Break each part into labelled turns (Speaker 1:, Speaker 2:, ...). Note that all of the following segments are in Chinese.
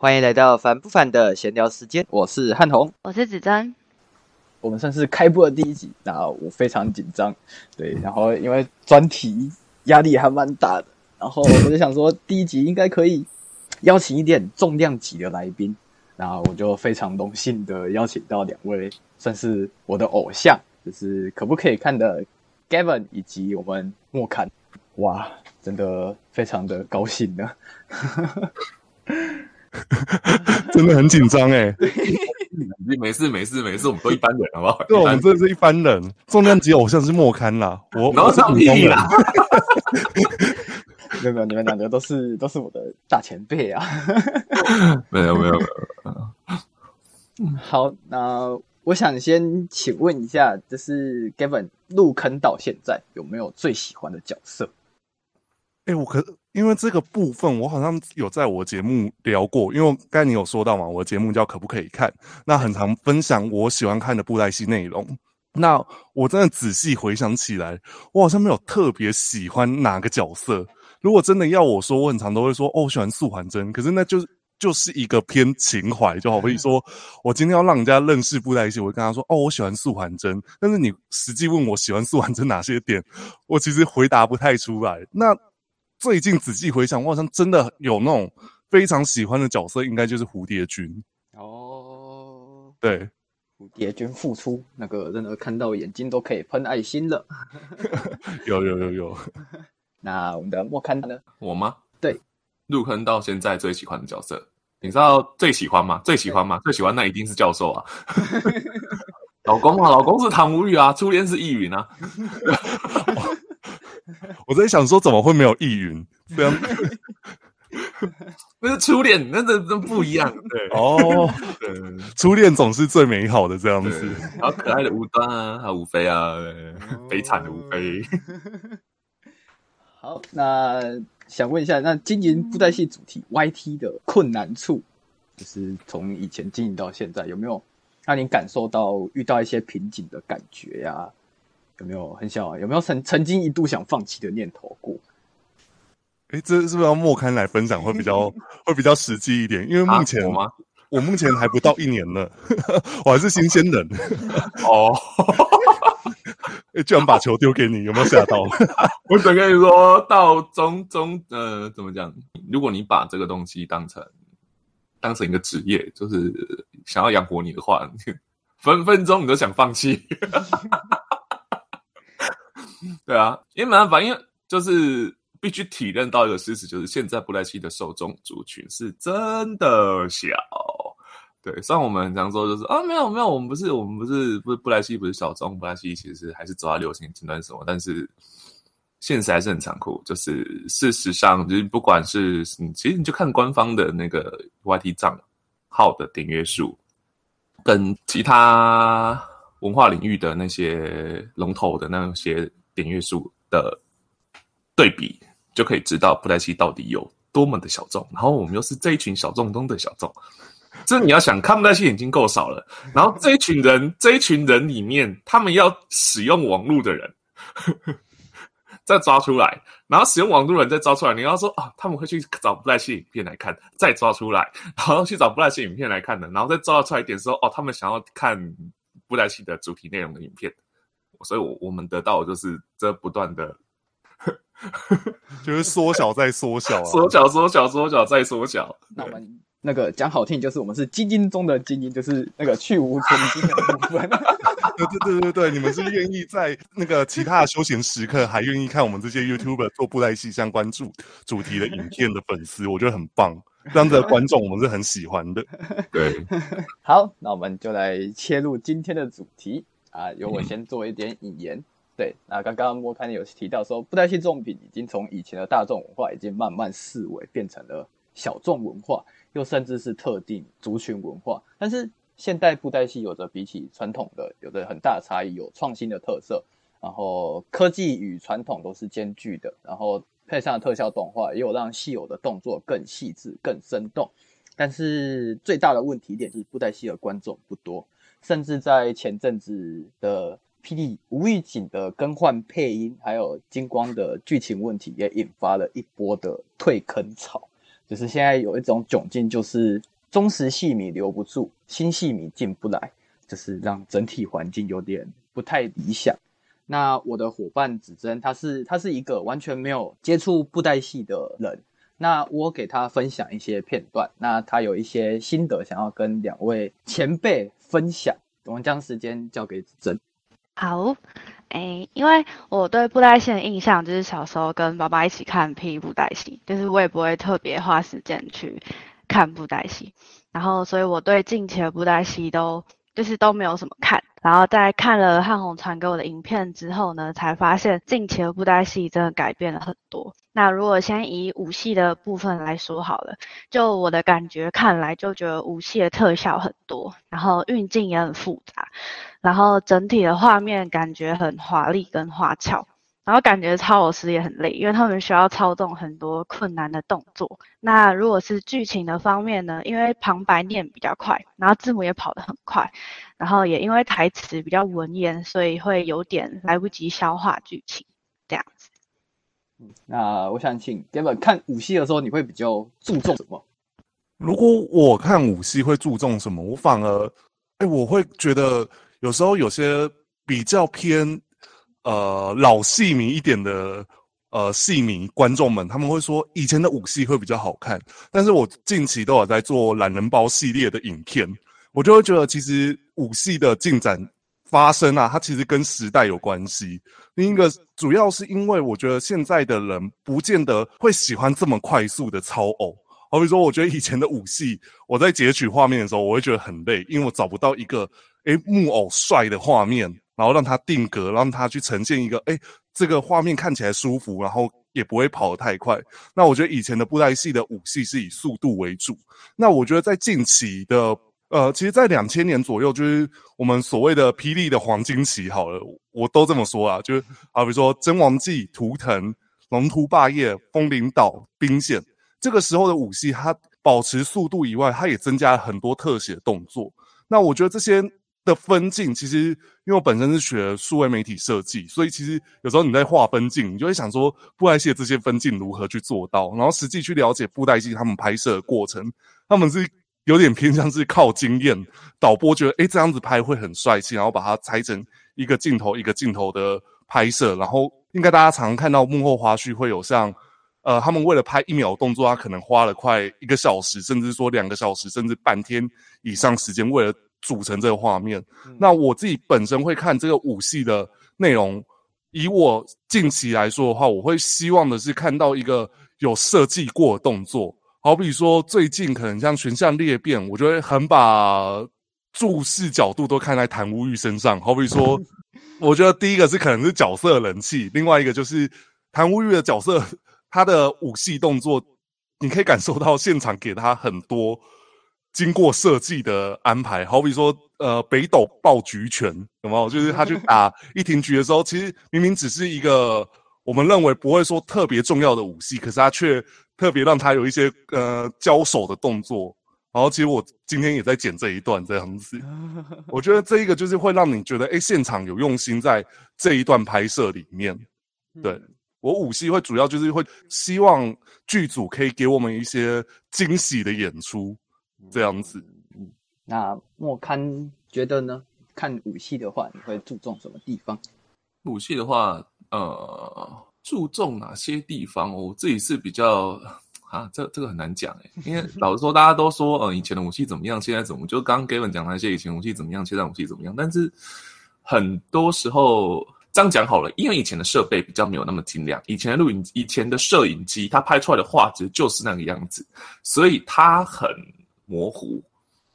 Speaker 1: 欢迎来到烦不烦的闲聊时间，我是汉宏，
Speaker 2: 我是子珍。
Speaker 1: 我们算是开播的第一集，那我非常紧张，对，然后因为专题压力还蛮大的，然后我就想说第一集应该可以邀请一点重量级的来宾，然后我就非常荣幸的邀请到两位算是我的偶像，就是可不可以看的 Gavin 以及我们莫坎，哇，真的非常的高兴呢。
Speaker 3: 真的很紧张哎！
Speaker 4: 没事没事没事，我们都一般人，好不好？
Speaker 3: 对，我们真的是一般人。重量级偶像是莫堪啦，我
Speaker 4: 然后
Speaker 3: 是
Speaker 4: 普通人。
Speaker 1: 没有没有，你们两个都是都是我的大前辈啊！
Speaker 4: 没有没有没有。
Speaker 1: 好，那我想先请问一下，就是 Gavin 入坑到现在有没有最喜欢的角色？
Speaker 3: 哎，我可因为这个部分，我好像有在我节目聊过。因为刚才你有说到嘛，我的节目叫可不可以看？那很常分享我喜欢看的布袋戏内容。那我真的仔细回想起来，我好像没有特别喜欢哪个角色。如果真的要我说，我很常都会说哦，我喜欢素还真。可是那就就是一个偏情怀，就好比说我今天要让人家认识布袋戏，我会跟他说哦，我喜欢素还真。但是你实际问我喜欢素还真哪些点，我其实回答不太出来。那最近仔细回想，我好像真的有那种非常喜欢的角色，应该就是蝴蝶君哦。对，
Speaker 1: 蝴蝶君复出，那个真的看到眼睛都可以喷爱心了。
Speaker 3: 有有有有。
Speaker 1: 那我们的莫堪呢？
Speaker 4: 我吗？
Speaker 1: 对，
Speaker 4: 入坑到现在最喜欢的角色，你知道最喜欢吗？最喜欢吗？最喜欢那一定是教授啊。老公啊，老公是唐无玉啊，初恋是易云啊。
Speaker 3: 我在想说，怎么会没有易云？这样，
Speaker 4: 那是初恋，那这真不一样。对
Speaker 3: 哦，初恋总是最美好的这样子。
Speaker 4: 然后可爱的吴端啊，还有吴飞啊，悲惨的吴飞。
Speaker 1: 好，那想问一下，那经营布袋戏主题 YT 的困难处，就是从以前经营到现在，有没有让你感受到遇到一些瓶颈的感觉呀？有没有很小？有没有曾曾经一度想放弃的念头过？
Speaker 3: 哎，这是不是要莫刊来分享会比较 会比较实际一点？因为目前我目前还不到一年呢，我还是新鲜人 哦。哎，居然把球丢给你，有没有吓到？
Speaker 4: 我只跟你说到中中呃，怎么讲？如果你把这个东西当成当成一个职业，就是想要养活你的话，分分钟你都想放弃。对啊，因为没办法，因为就是必须体认到一个事实，就是现在布莱希的受众族群是真的小。对，虽然我们常说就是啊，没有没有，我们不是我们不是不布莱希不是小众，布莱希其实还是走在流行前端什么，但是现实还是很残酷。就是事实上，就是不管是你，其实你就看官方的那个 YT 账号的订阅数，跟其他文化领域的那些龙头的那些。点阅数的对比，就可以知道布袋戏到底有多么的小众。然后我们又是这一群小众中的小众，这你要想看布袋戏已经够少了，然后这一群人，这一群人里面，他们要使用网络的人再抓出来，然后使用网络人再抓出来，你要说啊，他们会去找布袋戏影片来看，再抓出来，然后去找布袋戏影片来看的，然后再抓出来一点说，哦，他们想要看布袋戏的主题内容的影片。所以，我我们得到的就是这不断的，
Speaker 3: 就是缩小再缩小，啊
Speaker 4: 缩小缩小缩小再缩小。
Speaker 1: 那我们那个讲好听，就是我们是精英中的精英，就是那个去无存精的部分。
Speaker 3: 对对对对对，你们是愿意在那个其他的休闲时刻，还愿意看我们这些 YouTuber 做布袋戏相关主主题的影片的粉丝，我觉得很棒。这样子的观众，我们是很喜欢的。
Speaker 4: 对，
Speaker 1: 好，那我们就来切入今天的主题。啊，由我先做一点引言。对，那刚刚莫看有提到说，布袋戏作品已经从以前的大众文化，已经慢慢式微，变成了小众文化，又甚至是特定族群文化。但是现代布袋戏有着比起传统的有着很大的差异，有创新的特色，然后科技与传统都是兼具的，然后配上特效动画，也有让戏友的动作更细致、更生动。但是最大的问题点就是布袋戏的观众不多。甚至在前阵子的霹雳无预警的更换配音，还有金光的剧情问题，也引发了一波的退坑潮。就是现在有一种窘境，就是忠实戏迷留不住，新戏迷进不来，就是让整体环境有点不太理想。那我的伙伴子珍，他是他是一个完全没有接触布袋戏的人。那我给他分享一些片段，那他有一些心得想要跟两位前辈分享。我们将时间交给子珍。
Speaker 2: 好，诶，因为我对布袋戏的印象就是小时候跟爸爸一起看霹雳布袋戏，就是我也不会特别花时间去看布袋戏，然后所以我对近期的布袋戏都就是都没有什么看。然后在看了汉红传给我的影片之后呢，才发现近期的布袋戏真的改变了很多。那如果先以武戏的部分来说好了，就我的感觉看来，就觉得武戏的特效很多，然后运镜也很复杂，然后整体的画面感觉很华丽跟花俏。然后感觉超偶师也很累，因为他们需要操纵很多困难的动作。那如果是剧情的方面呢？因为旁白念比较快，然后字母也跑得很快，然后也因为台词比较文言，所以会有点来不及消化剧情这样子。
Speaker 1: 嗯，那我想请 n 看武戏的时候，你会比较注重什么？
Speaker 3: 如果我看武戏会注重什么？我反而，哎，我会觉得有时候有些比较偏。呃，老戏迷一点的呃戏迷观众们，他们会说以前的武戏会比较好看，但是我近期都有在做懒人包系列的影片，我就会觉得其实武戏的进展发生啊，它其实跟时代有关系。另一个主要是因为我觉得现在的人不见得会喜欢这么快速的超偶，好比说，我觉得以前的武戏，我在截取画面的时候，我会觉得很累，因为我找不到一个诶木偶帅的画面。然后让它定格，让它去呈现一个，哎，这个画面看起来舒服，然后也不会跑得太快。那我觉得以前的布袋戏的武戏是以速度为主。那我觉得在近期的，呃，其实，在两千年左右，就是我们所谓的霹雳的黄金期，好了，我都这么说啊，就是好比如说真王记、图腾、龙图霸业、风铃岛、兵线，这个时候的武戏，它保持速度以外，它也增加了很多特写动作。那我觉得这些。的分镜其实，因为我本身是学数位媒体设计，所以其实有时候你在画分镜，你就会想说布袋戏这些分镜如何去做到，然后实际去了解布袋戏他们拍摄的过程，他们是有点偏向是靠经验，导播觉得诶这样子拍会很帅气，然后把它拆成一个镜头一个镜头的拍摄，然后应该大家常常看到幕后花絮会有像，呃，他们为了拍一秒动作，他可能花了快一个小时，甚至说两个小时，甚至半天以上时间为了。组成这个画面，那我自己本身会看这个武戏的内容。以我近期来说的话，我会希望的是看到一个有设计过的动作。好比说，最近可能像《全相裂变》，我觉得很把注视角度都看在谭无欲身上。好比说，我觉得第一个是可能是角色人气，另外一个就是谭无欲的角色，他的武戏动作，你可以感受到现场给他很多。经过设计的安排，好比说，呃，北斗爆菊拳，有没有？就是他去打一庭局的时候，其实明明只是一个我们认为不会说特别重要的武戏，可是他却特别让他有一些呃交手的动作。然后，其实我今天也在剪这一段这样子，我觉得这一个就是会让你觉得，哎，现场有用心在这一段拍摄里面。对我武戏会主要就是会希望剧组可以给我们一些惊喜的演出。这样子，
Speaker 1: 嗯，那莫堪觉得呢？看武戏的话，你会注重什么地方？
Speaker 4: 武器的话，呃，注重哪些地方？我自己是比较啊，这这个很难讲诶，因为老实说，大家都说，呃，以前的武器怎么样，现在怎么？就刚刚 Gavin 讲那些以前武器怎么样，现在武器怎么样？但是很多时候这样讲好了，因为以前的设备比较没有那么精良，以前的录影、以前的摄影机，它拍出来的画质就是那个样子，所以它很。模糊，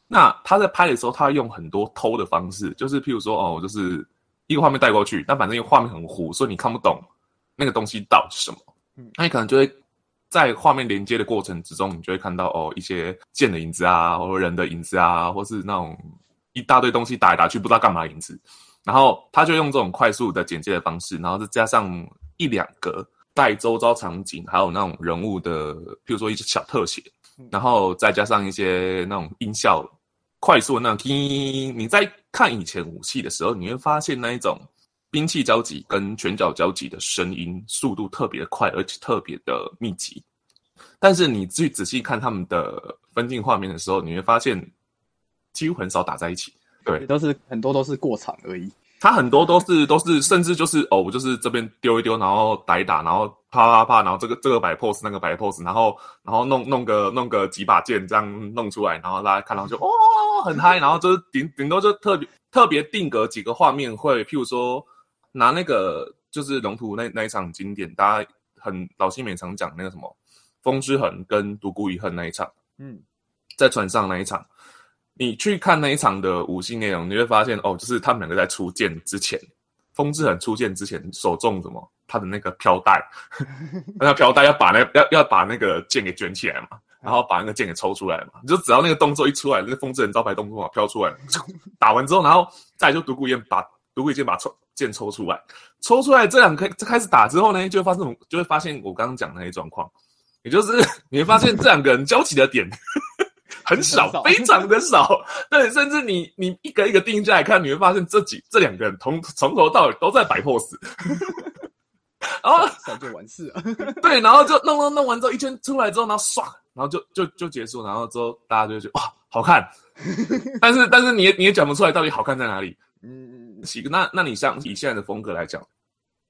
Speaker 4: 那他在拍的时候，他用很多偷的方式，就是譬如说，哦，就是一个画面带过去，但反正因为画面很糊，所以你看不懂那个东西到底是什么。嗯，那你可能就会在画面连接的过程之中，你就会看到哦，一些剑的影子啊，或者人的影子啊，或是那种一大堆东西打来打去不知道干嘛的影子。然后他就用这种快速的剪接的方式，然后再加上一两个带周遭场景，还有那种人物的，譬如说一些小特写。然后再加上一些那种音效，快速的那种听。你在看以前武器的时候，你会发现那一种兵器交集跟拳脚交集的声音速度特别快，而且特别的密集。但是你去仔细看他们的分镜画面的时候，你会发现几乎很少打在一起。对，
Speaker 1: 都是很多都是过场而已。
Speaker 4: 他很多都是都是，甚至就是哦，我就是这边丢一丢，然后打一打，然后啪啪啪，然后这个这个摆 pose，那个摆 pose，然后然后弄弄个弄个几把剑这样弄出来，然后大家看到就哦很嗨，然后就是顶顶多就特别特别定格几个画面，会譬如说拿那个就是龙图那那一场经典，大家很老新美常讲那个什么风之痕跟独孤一恨那一场，
Speaker 1: 嗯，
Speaker 4: 在船上那一场。你去看那一场的武戏内容，你会发现哦，就是他们两个在出剑之前，风之痕出现之前，手中什么他的那个飘带，那飘带要把那要要把那个剑给卷起来嘛，然后把那个剑给抽出来嘛，你就只要那个动作一出来，那个风之痕招牌动作嘛飘出来，打完之后，然后再就独孤雁把独孤一剑把抽剑抽出来，抽出来这两开开始打之后呢，就会发生就会发现我刚刚讲那些状况，也就是你会发现这两个人交集的点。很少，非常的少。对，甚至你你一个一个定下来看，你会发现这几这两个人从从头到尾都在摆 pose，然后
Speaker 1: 三就完事了。
Speaker 4: 对，然后就弄弄弄完之后，一圈出来之后，然后唰，然后就就就结束，然后之后大家就觉得哇好看，但是但是你也你也讲不出来到底好看在哪里。嗯，那那你像以现在的风格来讲，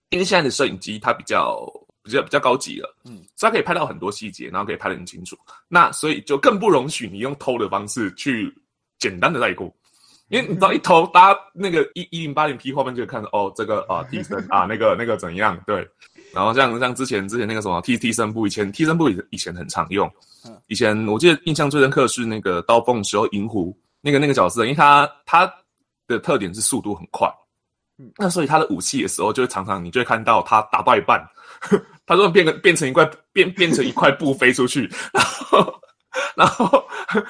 Speaker 4: 因为现在的摄影机它比较。比较比较高级了，嗯，所以它可以拍到很多细节，然后可以拍得很清楚。那所以就更不容许你用偷的方式去简单的带过，因为你知道一偷，大家那个一一零八零 P 画面就看到哦，这个啊 替身啊那个那个怎样对，然后像像之前之前那个什么替替身部，以前替身部以以前很常用，以前我记得印象最深刻是那个刀锋时候银狐那个那个角色，因为他他的特点是速度很快，嗯，那所以他的武器的时候就会常常你就会看到他打到一半。他说变个变成一块变变成一块布飞出去，然后然后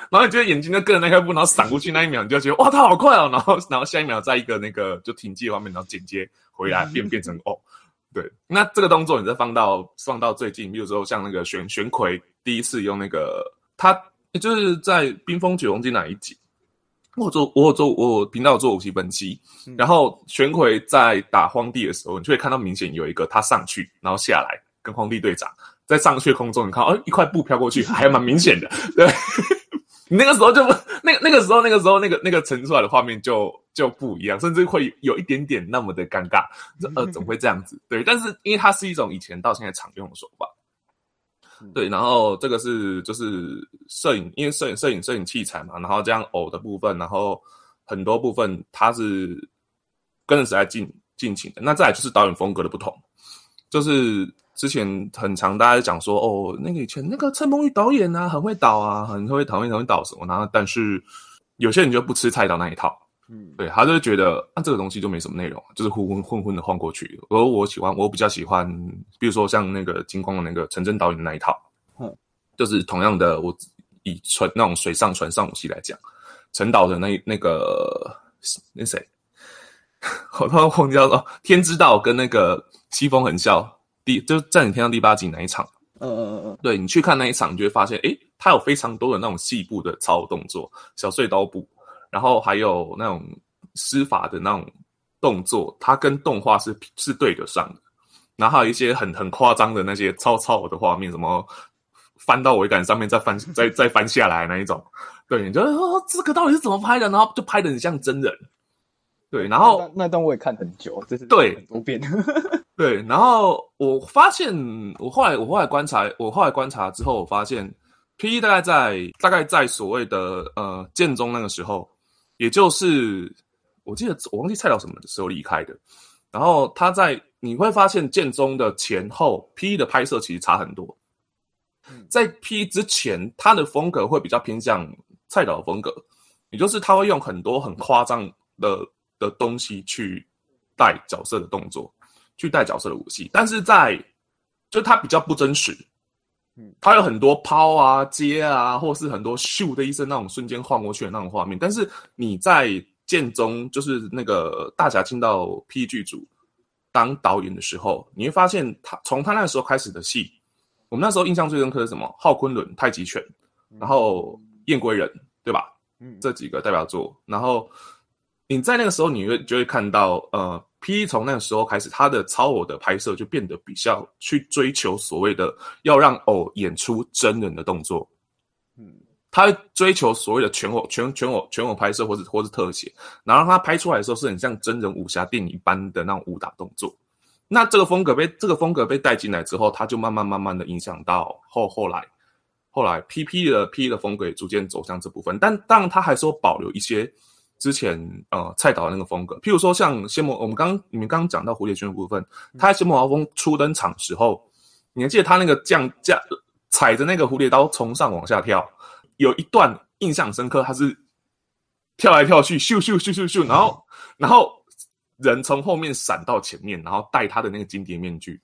Speaker 4: 然后你觉得眼睛就跟着那块布，然后闪过去那一秒，你就觉得哇，他好快哦！然后然后下一秒在一个那个就停机画面，然后剪接回来变变成哦，对。那这个动作你再放到放到最近，比如说像那个玄玄葵第一次用那个，他就是在冰封九龙金那一集。我做我有做我频道做武器分析，然后玄魁在打荒地的时候，你就会看到明显有一个他上去，然后下来跟荒地队长在上去空中，你看哦一块布飘过去，还蛮明显的。对，你那个时候就那那个时候那个时候那个那个呈出来的画面就就不一样，甚至会有一点点那么的尴尬，呃怎么会这样子？对，但是因为它是一种以前到现在常用的手法。对，然后这个是就是摄影，因为摄影、摄影、摄影器材嘛，然后这样偶的部分，然后很多部分它是跟着时代进进行的。那再来就是导演风格的不同，就是之前很长大家讲说，哦，那个以前那个陈梦玉导演啊，很会导啊，很会导演，很会导什么，然后但是有些人就不吃菜导那一套。嗯，对，他就觉得啊，这个东西就没什么内容，就是混混混混的晃过去。而我喜欢，我比较喜欢，比如说像那个金光的那个陈真导演的那一套，嗯，就是同样的，我以船那种水上船上武器来讲，陈导的那那个那谁，我突然忘记了，天之道跟那个西风很笑第就在你天上第八集哪一场，嗯嗯嗯嗯，对你去看那一场，你就会发现，诶，他有非常多的那种细部的操动作，小碎刀步。然后还有那种施法的那种动作，它跟动画是是对得上的。然后还有一些很很夸张的那些超超的画面，什么翻到桅杆上面再翻再再翻下来那一种，对，你觉得哦，这个到底是怎么拍的？然后就拍的很像真人。对，然后
Speaker 1: 那段我也看很久，这是
Speaker 4: 对
Speaker 1: 很多遍。
Speaker 4: 对，然后我发现，我后来我后来观察，我后来观察之后，我发现 P 大概在大概在所谓的呃建中那个时候。也就是我记得我忘记蔡导什么时候离开的，然后他在你会发现剑宗的前后 P 的拍摄其实差很多，在 P 之前他的风格会比较偏向蔡导的风格，也就是他会用很多很夸张的的东西去带角色的动作，去带角色的武器，但是在就他比较不真实。嗯，它有很多抛啊、接啊，或是很多咻的一声那种瞬间晃过去的那种画面。但是你在剑中，就是那个大侠进到 P 剧组当导演的时候，你会发现他从他那时候开始的戏，我们那时候印象最深刻是什么？浩昆仑、太极拳，然后燕归人，对吧？嗯，这几个代表作。然后你在那个时候，你会就会看到，呃 P 从那个时候开始，他的超偶的拍摄就变得比较去追求所谓的要让偶演出真人的动作。
Speaker 1: 嗯，
Speaker 4: 他追求所谓的全偶、全全偶、全偶拍摄，或者或是特写，然后他拍出来的时候是很像真人武侠电影一般的那种武打动作。那这个风格被这个风格被带进来之后，他就慢慢慢慢的影响到后后来，后来 P P 的 P 的风格也逐渐走向这部分，但当然他还是有保留一些之前呃蔡导的那个风格，譬如说像仙魔，我们刚你们刚刚讲到蝴蝶君的部分，他在仙魔豪风初登场时候，你还记得他那个降降踩着那个蝴蝶刀从上往下跳，有一段印象深刻，他是跳来跳去，咻咻咻咻咻，然后然后人从后面闪到前面，然后戴他的那个金蝶面具，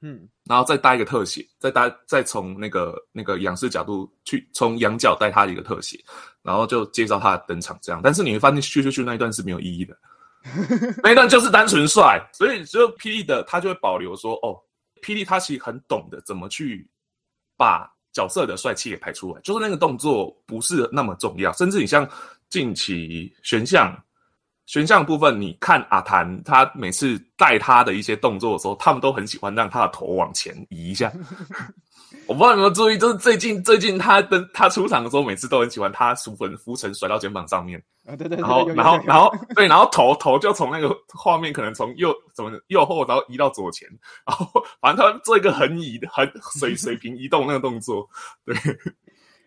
Speaker 1: 嗯，
Speaker 4: 然后再搭一个特写，再搭再从那个那个仰视角度去从仰角带他的一个特写，然后就介绍他的登场这样。但是你会发现，咻咻咻那一段是没有意义的，那一段就是单纯帅。所以就霹雳的他就会保留说，哦，霹雳他其实很懂得怎么去把角色的帅气给拍出来，就是那个动作不是那么重要，甚至你像近期选项。选项部分，你看阿谭他每次带他的一些动作的时候，他们都很喜欢让他的头往前移一下。我不知道你有没有注意，就是最近最近他的他出场的时候，每次都很喜欢他浮粉浮尘甩到肩膀上面，
Speaker 1: 啊对对，
Speaker 4: 然后然后然后对，然后头头就从那个画面可能从右怎么右后，然后移到左前，然后反正他做一个横移的横水水平移动那个动作，对。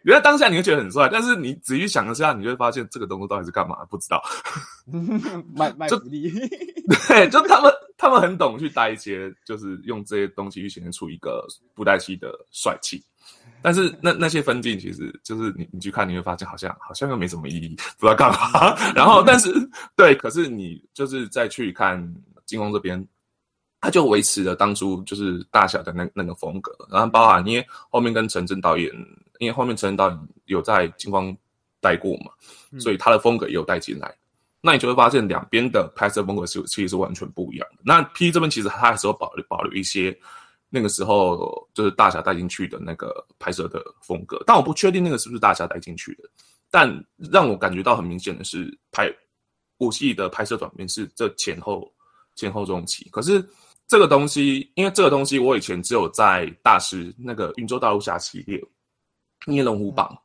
Speaker 4: 原来当下你会觉得很帅，但是你仔细想一下，你就会发现这个动作到底是干嘛？不知道。
Speaker 1: 卖卖福利。
Speaker 4: 对，就他们他们很懂去带一些，就是用这些东西去显现出一个布袋戏的帅气。但是那那些分镜，其实就是你你去看，你会发现好像好像又没什么意义，不知道干嘛。然后，但是对，可是你就是再去看金光这边，他就维持了当初就是大小的那那个风格，然后包含因为后面跟陈真导演。因为后面陈真导演有在金光待过嘛，所以他的风格也有带进来。那你就会发现两边的拍摄风格是其实是完全不一样的。那 P 这边其实他还是有保留保留一些那个时候就是大侠带进去的那个拍摄的风格，但我不确定那个是不是大侠带进去的。但让我感觉到很明显的是，拍武戏的拍摄转变是这前后前后中期。可是这个东西，因为这个东西我以前只有在大师那个云州大陆侠系列。捏龙虎榜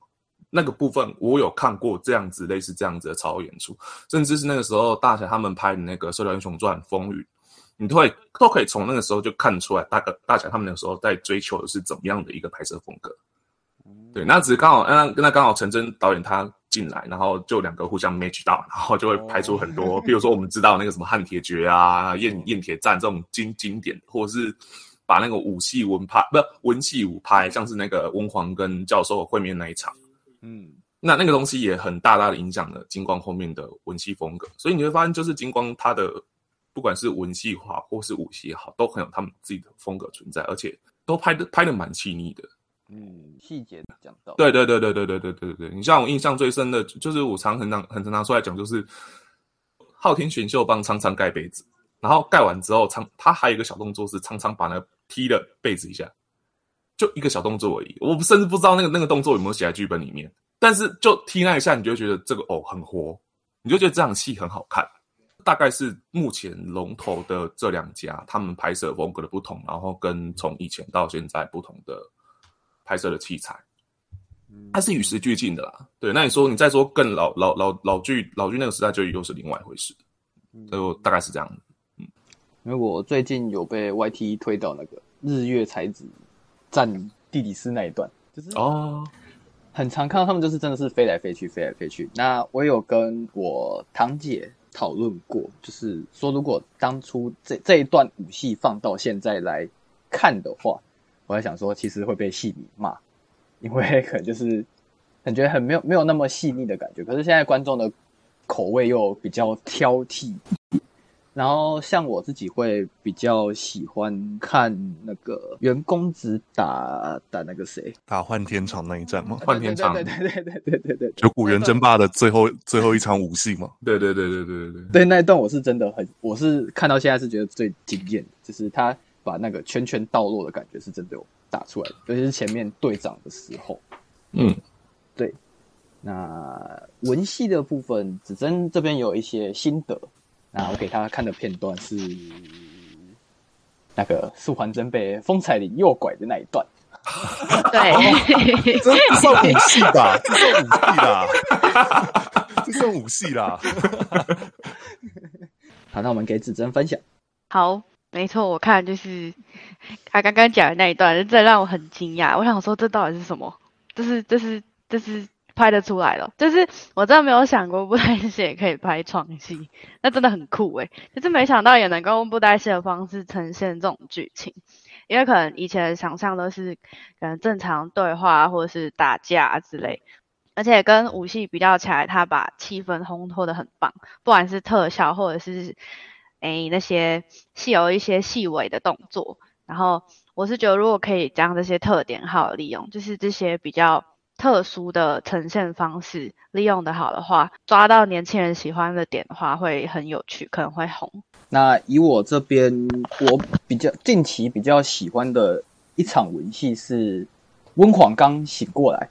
Speaker 4: 那个部分，我有看过这样子类似这样子的超演出，甚至是那个时候大侠他们拍的那个《射雕英雄传》风雨，你都会都可以从那个时候就看出来，大个大侠他们那个时候在追求的是怎么样的一个拍摄风格。对，那只是刚好，那那刚好陈真导演他进来，然后就两个互相 match 到，然后就会拍出很多，比如说我们知道那个什么汉铁绝啊、燕燕铁战这种经经典，或者是。把那个武戏文拍，不是文戏武拍，像是那个温皇跟教授会面那一场，嗯，那那个东西也很大大的影响了金光后面的文戏风格。所以你会发现，就是金光他的不管是文戏化或是武戏也好，都很有他们自己的风格存在，而且都拍的拍的蛮细腻的。
Speaker 1: 嗯，细节讲到，
Speaker 4: 对对对对对对对对对对。你像我印象最深的，就是我常很常很常拿出来讲，就是昊天选秀帮苍苍盖被子，然后盖完之后，苍他还有一个小动作是苍苍把那。踢了被子一下，就一个小动作而已。我甚至不知道那个那个动作有没有写在剧本里面。但是就踢那一下，你就觉得这个哦很活，你就觉得这场戏很好看。大概是目前龙头的这两家，他们拍摄风格的不同，然后跟从以前到现在不同的拍摄的器材，它是与时俱进的啦。对，那你说你再说更老老老老剧老剧那个时代，就又是另外一回事。就大概是这样。
Speaker 1: 嗯因为我最近有被 YT 推到那个日月才子战地底师那一段，就是哦，很常看到他们就是真的是飞来飞去，飞来飞去。那我有跟我堂姐讨论过，就是说如果当初这这一段武戏放到现在来看的话，我在想说，其实会被戏迷骂，因为 可能就是感觉很没有没有那么细腻的感觉。可是现在观众的口味又比较挑剔，然后像我自己会比较喜欢看那个袁公子打打那个谁，
Speaker 3: 打幻天场那一战吗？
Speaker 4: 幻天场，
Speaker 1: 对对对对对对对，
Speaker 3: 就古猿争霸的最后最后一场武戏嘛。
Speaker 4: 对对对对对对对，
Speaker 1: 对那一段我是真的很，我是看到现在是觉得最惊艳，就是他。把那个圈圈倒落的感觉是真的有打出来，尤其是前面队长的时候。
Speaker 4: 嗯，
Speaker 1: 对。那文戏的部分，子珍这边有一些心得。那我给他看的片段是那个素还真被风采里诱拐的那一段。
Speaker 2: 对，
Speaker 3: 这这算武戏吧？这算武戏啦，这算武戏啦。
Speaker 1: 好，那我们给子珍分享。
Speaker 2: 好，没错，我看就是他刚刚讲的那一段，真的让我很惊讶。我想说，这到底是什么？这是这是这是拍得出来了？就是我真的没有想过布袋戏也可以拍创戏，那真的很酷诶。就是没想到也能够用布袋戏的方式呈现这种剧情。因为可能以前想象都是可能正常对话或者是打架之类，而且跟武戏比较起来，他把气氛烘托的很棒，不管是特效或者是诶那些细有一些细微的动作，然后我是觉得如果可以将这些特点好利用，就是这些比较特殊的呈现方式利用的好的话，抓到年轻人喜欢的点的话，会很有趣，可能会红。
Speaker 1: 那以我这边，我比较近期比较喜欢的一场文戏是温晃刚醒过来，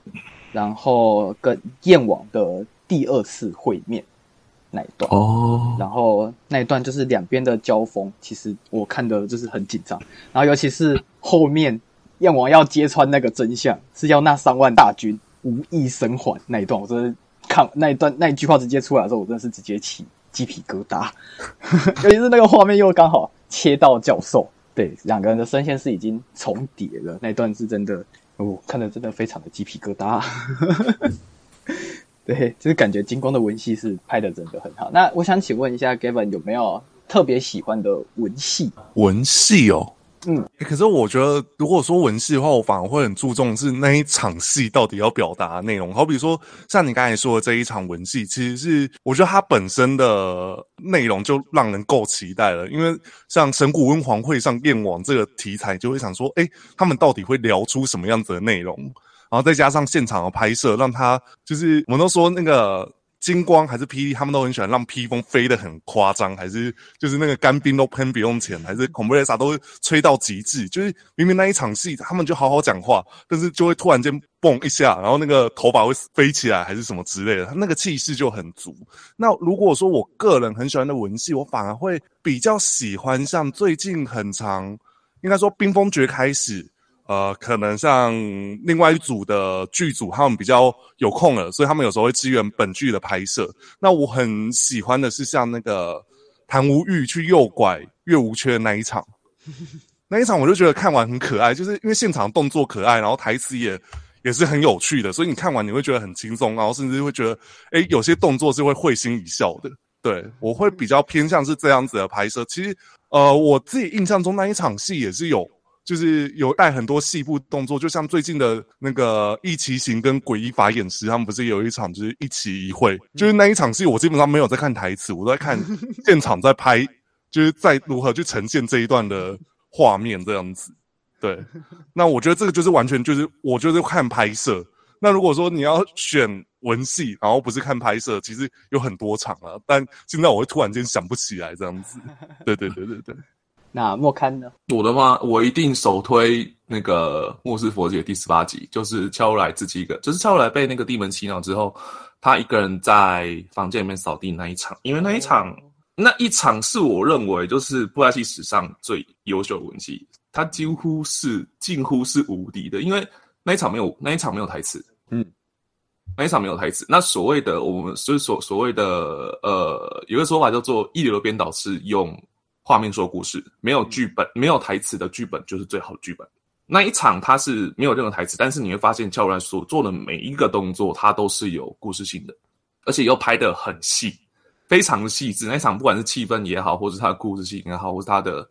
Speaker 1: 然后跟燕王的第二次会面那一段。
Speaker 4: 哦，
Speaker 1: 然后那一段就是两边的交锋，其实我看的就是很紧张。然后尤其是后面燕王要揭穿那个真相，是要那三万大军无一生还那一段，我真的看那一段那一句话直接出来的时候，我真的是直接起鸡皮疙瘩。尤其是那个画面又刚好切到教授，对两个人的声线是已经重叠了，那一段是真的，我看的真的非常的鸡皮疙瘩。对，就是感觉金光的文戏是拍的真的很好。那我想请问一下，Gavin 有没有特别喜欢的文戏？
Speaker 3: 文戏哦，
Speaker 1: 嗯
Speaker 3: 欸可是我觉得，如果说文戏的话，我反而会很注重是那一场戏到底要表达的内容。好比说，像你刚才说的这一场文戏，其实是我觉得它本身的内容就让人够期待了。因为像神谷温皇会上燕王这个题材，就会想说，哎、他们到底会聊出什么样子的内容？然后再加上现场的拍摄，让他就是我们都说那个金光还是霹雳，他们都很喜欢让披风飞得很夸张，还是就是那个干冰都喷不用钱，还是恐怖雷萨都吹到极致。就是明明那一场戏他们就好好讲话，但是就会突然间蹦一下，然后那个头发会飞起来，还是什么之类的，他那个气势就很足。那如果说我个人很喜欢的文戏，我反而会比较喜欢像最近很长，应该说冰封诀开始。呃，可能像另外一组的剧组，他们比较有空了，所以他们有时候会支援本剧的拍摄。那我很喜欢的是像那个谭无欲去诱拐岳无缺的那一场，那一场我就觉得看完很可爱，就是因为现场动作可爱，然后台词也也是很有趣的，所以你看完你会觉得很轻松，然后甚至会觉得，诶，有些动作是会会心一笑的。对我会比较偏向是这样子的拍摄。其实，呃，我自己印象中那一场戏也是有。就是有带很多细部动作，就像最近的那个一骑行跟诡异法演师，他们不是有一场就是一期一会，就是那一场戏，我基本上没有在看台词，我都在看 现场在拍，就是在如何去呈现这一段的画面这样子。对，那我觉得这个就是完全就是我就是看拍摄。那如果说你要选文戏，然后不是看拍摄，其实有很多场啊，但现在我会突然间想不起来这样子。对对对对对。
Speaker 1: 那莫刊呢？
Speaker 4: 我的话，我一定首推那个《末世佛姐》第十八集，就是乔如来自己一个，就是乔如来被那个地门洗脑之后，他一个人在房间里面扫地那一场，因为那一场那一场是我认为就是布莱西史上最优秀的文戏，他几乎是近乎是无敌的，因为那一场没有那一场没有台词，
Speaker 1: 嗯，
Speaker 4: 那一场没有台词。那所谓的我们就是所所谓的呃，有个说法叫做一流的编导是用。画面说故事，没有剧本、没有台词的剧本就是最好的剧本。那一场它是没有任何台词，但是你会发现乔然所做的每一个动作，它都是有故事性的，而且又拍得很细，非常的细致。那一场不管是气氛也好，或是它的故事性也好，或是它的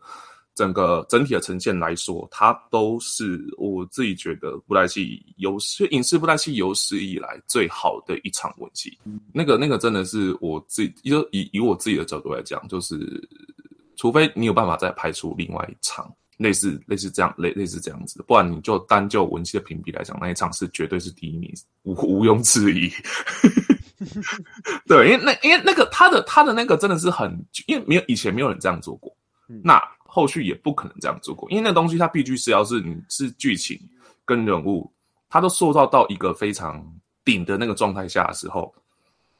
Speaker 4: 整个整体的呈现来说，它都是我自己觉得布袋戏有史影视布袋戏有史以来最好的一场文戏。那个那个真的是我自己，就以以我自己的角度来讲，就是。除非你有办法再拍出另外一场类似类似这样类类似这样子，不然你就单就文戏的评比来讲，那一场是绝对是第一名，无毋庸置疑。对，因为那因为那个他的他的那个真的是很，因为没有以前没有人这样做过，那后续也不可能这样做过，因为那东西它必须是要是你是剧情跟人物，它都塑造到一个非常顶的那个状态下的时候，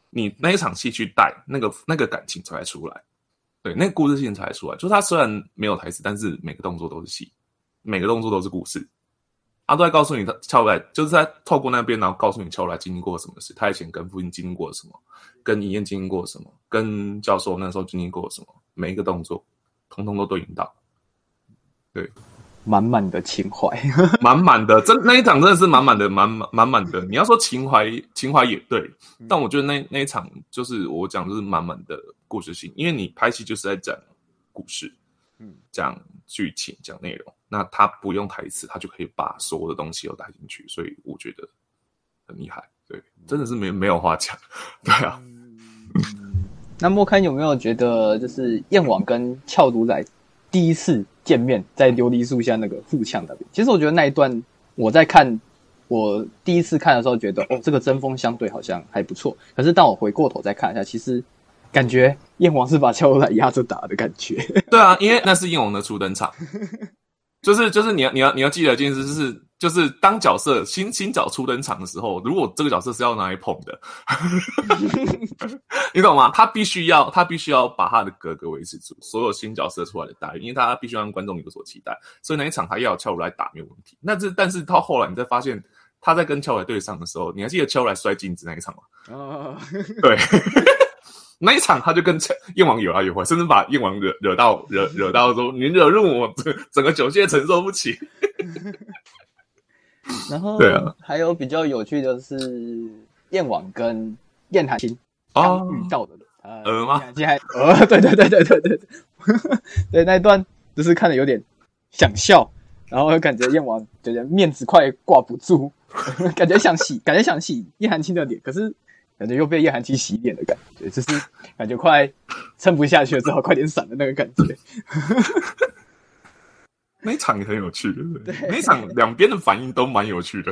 Speaker 4: 你那一场戏去带那个那个感情才会出来。对，那个故事性才出来。就是他虽然没有台词，但是每个动作都是戏，每个动作都是故事。他都在告诉你，他乔来就是在透过那边，然后告诉你乔来经历过什么事，他以前跟父亲经历过什么，跟医院经历过什么，跟教授那时候经历过什么，每一个动作，通通都对应到。对，
Speaker 1: 满满的情怀，
Speaker 4: 满满的，真那一场真的是满满的，满满满满的。你要说情怀，情怀也对，但我觉得那那一场就是我讲就是满满的故事性，因为你拍戏就是在讲故事，嗯，讲剧情，讲内容。那他不用台词，他就可以把所有的东西都带进去，所以我觉得很厉害。对，真的是没没有话讲。对啊。
Speaker 1: 那莫堪有没有觉得，就是燕王跟俏毒仔第一次见面在琉璃树下那个互呛那边？其实我觉得那一段我在看，我第一次看的时候觉得，哦，这个针锋相对好像还不错。可是当我回过头再看一下，其实感觉燕王是把俏如来压着打的感觉。
Speaker 4: 对啊，因为那是燕王的初登场。就是就是你要你要你要记得一件事，就是就是当角色新新角初登场的时候，如果这个角色是要拿来捧的，你懂吗？他必须要他必须要把他的格格维持住，所有新角色出来的待遇，因为他必须让观众有所期待，所以那一场他要俏如来打没有问题。那这但是到后来你再发现他在跟俏如来对上的时候，你还记得俏如来摔镜子那一场吗？哦，对。那一场他就跟燕王有来有回，甚至把燕王惹惹到惹惹到说：“你惹怒我，整整个九界承受不起。”
Speaker 1: 然后
Speaker 4: 对啊，
Speaker 1: 还有比较有趣的是燕王跟燕寒青刚遇到的
Speaker 4: 呃吗？
Speaker 1: 燕寒青呃，对对对对对对对，那一段就是看的有点想笑，然后感觉燕王觉得面子快挂不住，感觉想洗，感觉想洗燕寒青的脸，可是。感觉又被叶寒青洗脸的感觉，就是感觉快撑不下去了，只好快点闪的那个感觉。
Speaker 4: 那场也很有趣，对，那场两边的反应都蛮有趣的。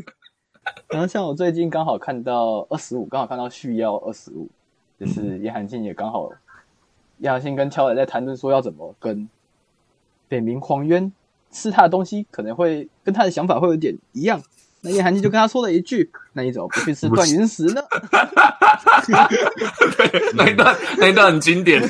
Speaker 1: 然后像我最近刚好看到二十五，刚好看到续邀二十五，就是叶寒青也刚好，叶寒青跟乔伟在谈论说要怎么跟北冥狂渊吃他的东西，可能会跟他的想法会有点一样。那叶寒青就跟他说了一句：“那你怎么不去吃断云石呢？”
Speaker 4: 对，那一段那一段很经典。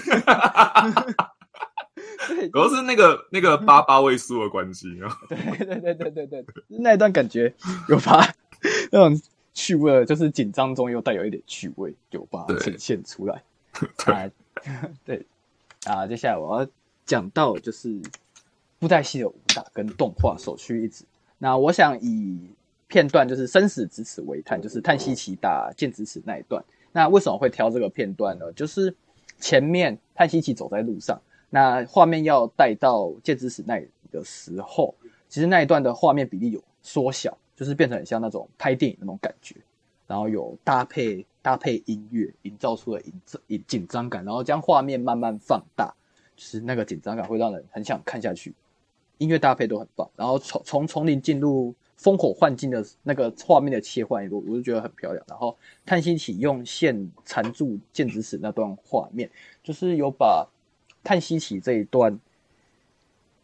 Speaker 4: 对，主要是那个那个八八位数的关系
Speaker 1: 啊。对对对对对对，那一段感觉有把 那种趣味，就是紧张中又带有一点趣味，有把呈现出来。
Speaker 4: 对
Speaker 1: 对啊，接下来我要讲到就是布袋戏的武打跟动画首屈一指。那我想以片段就是生死咫尺为叹，就是叹息奇打剑咫尺那一段。那为什么会挑这个片段呢？就是前面叹息奇走在路上，那画面要带到剑咫尺那的时候，其实那一段的画面比例有缩小，就是变成很像那种拍电影那种感觉。然后有搭配搭配音乐，营造出了紧紧紧张感，然后将画面慢慢放大，就是那个紧张感会让人很想看下去。音乐搭配都很棒，然后从从丛林进入。烽火幻境的那个画面的切换，我我就觉得很漂亮。然后叹息起用线缠住剑指使那段画面，就是有把叹息起这一段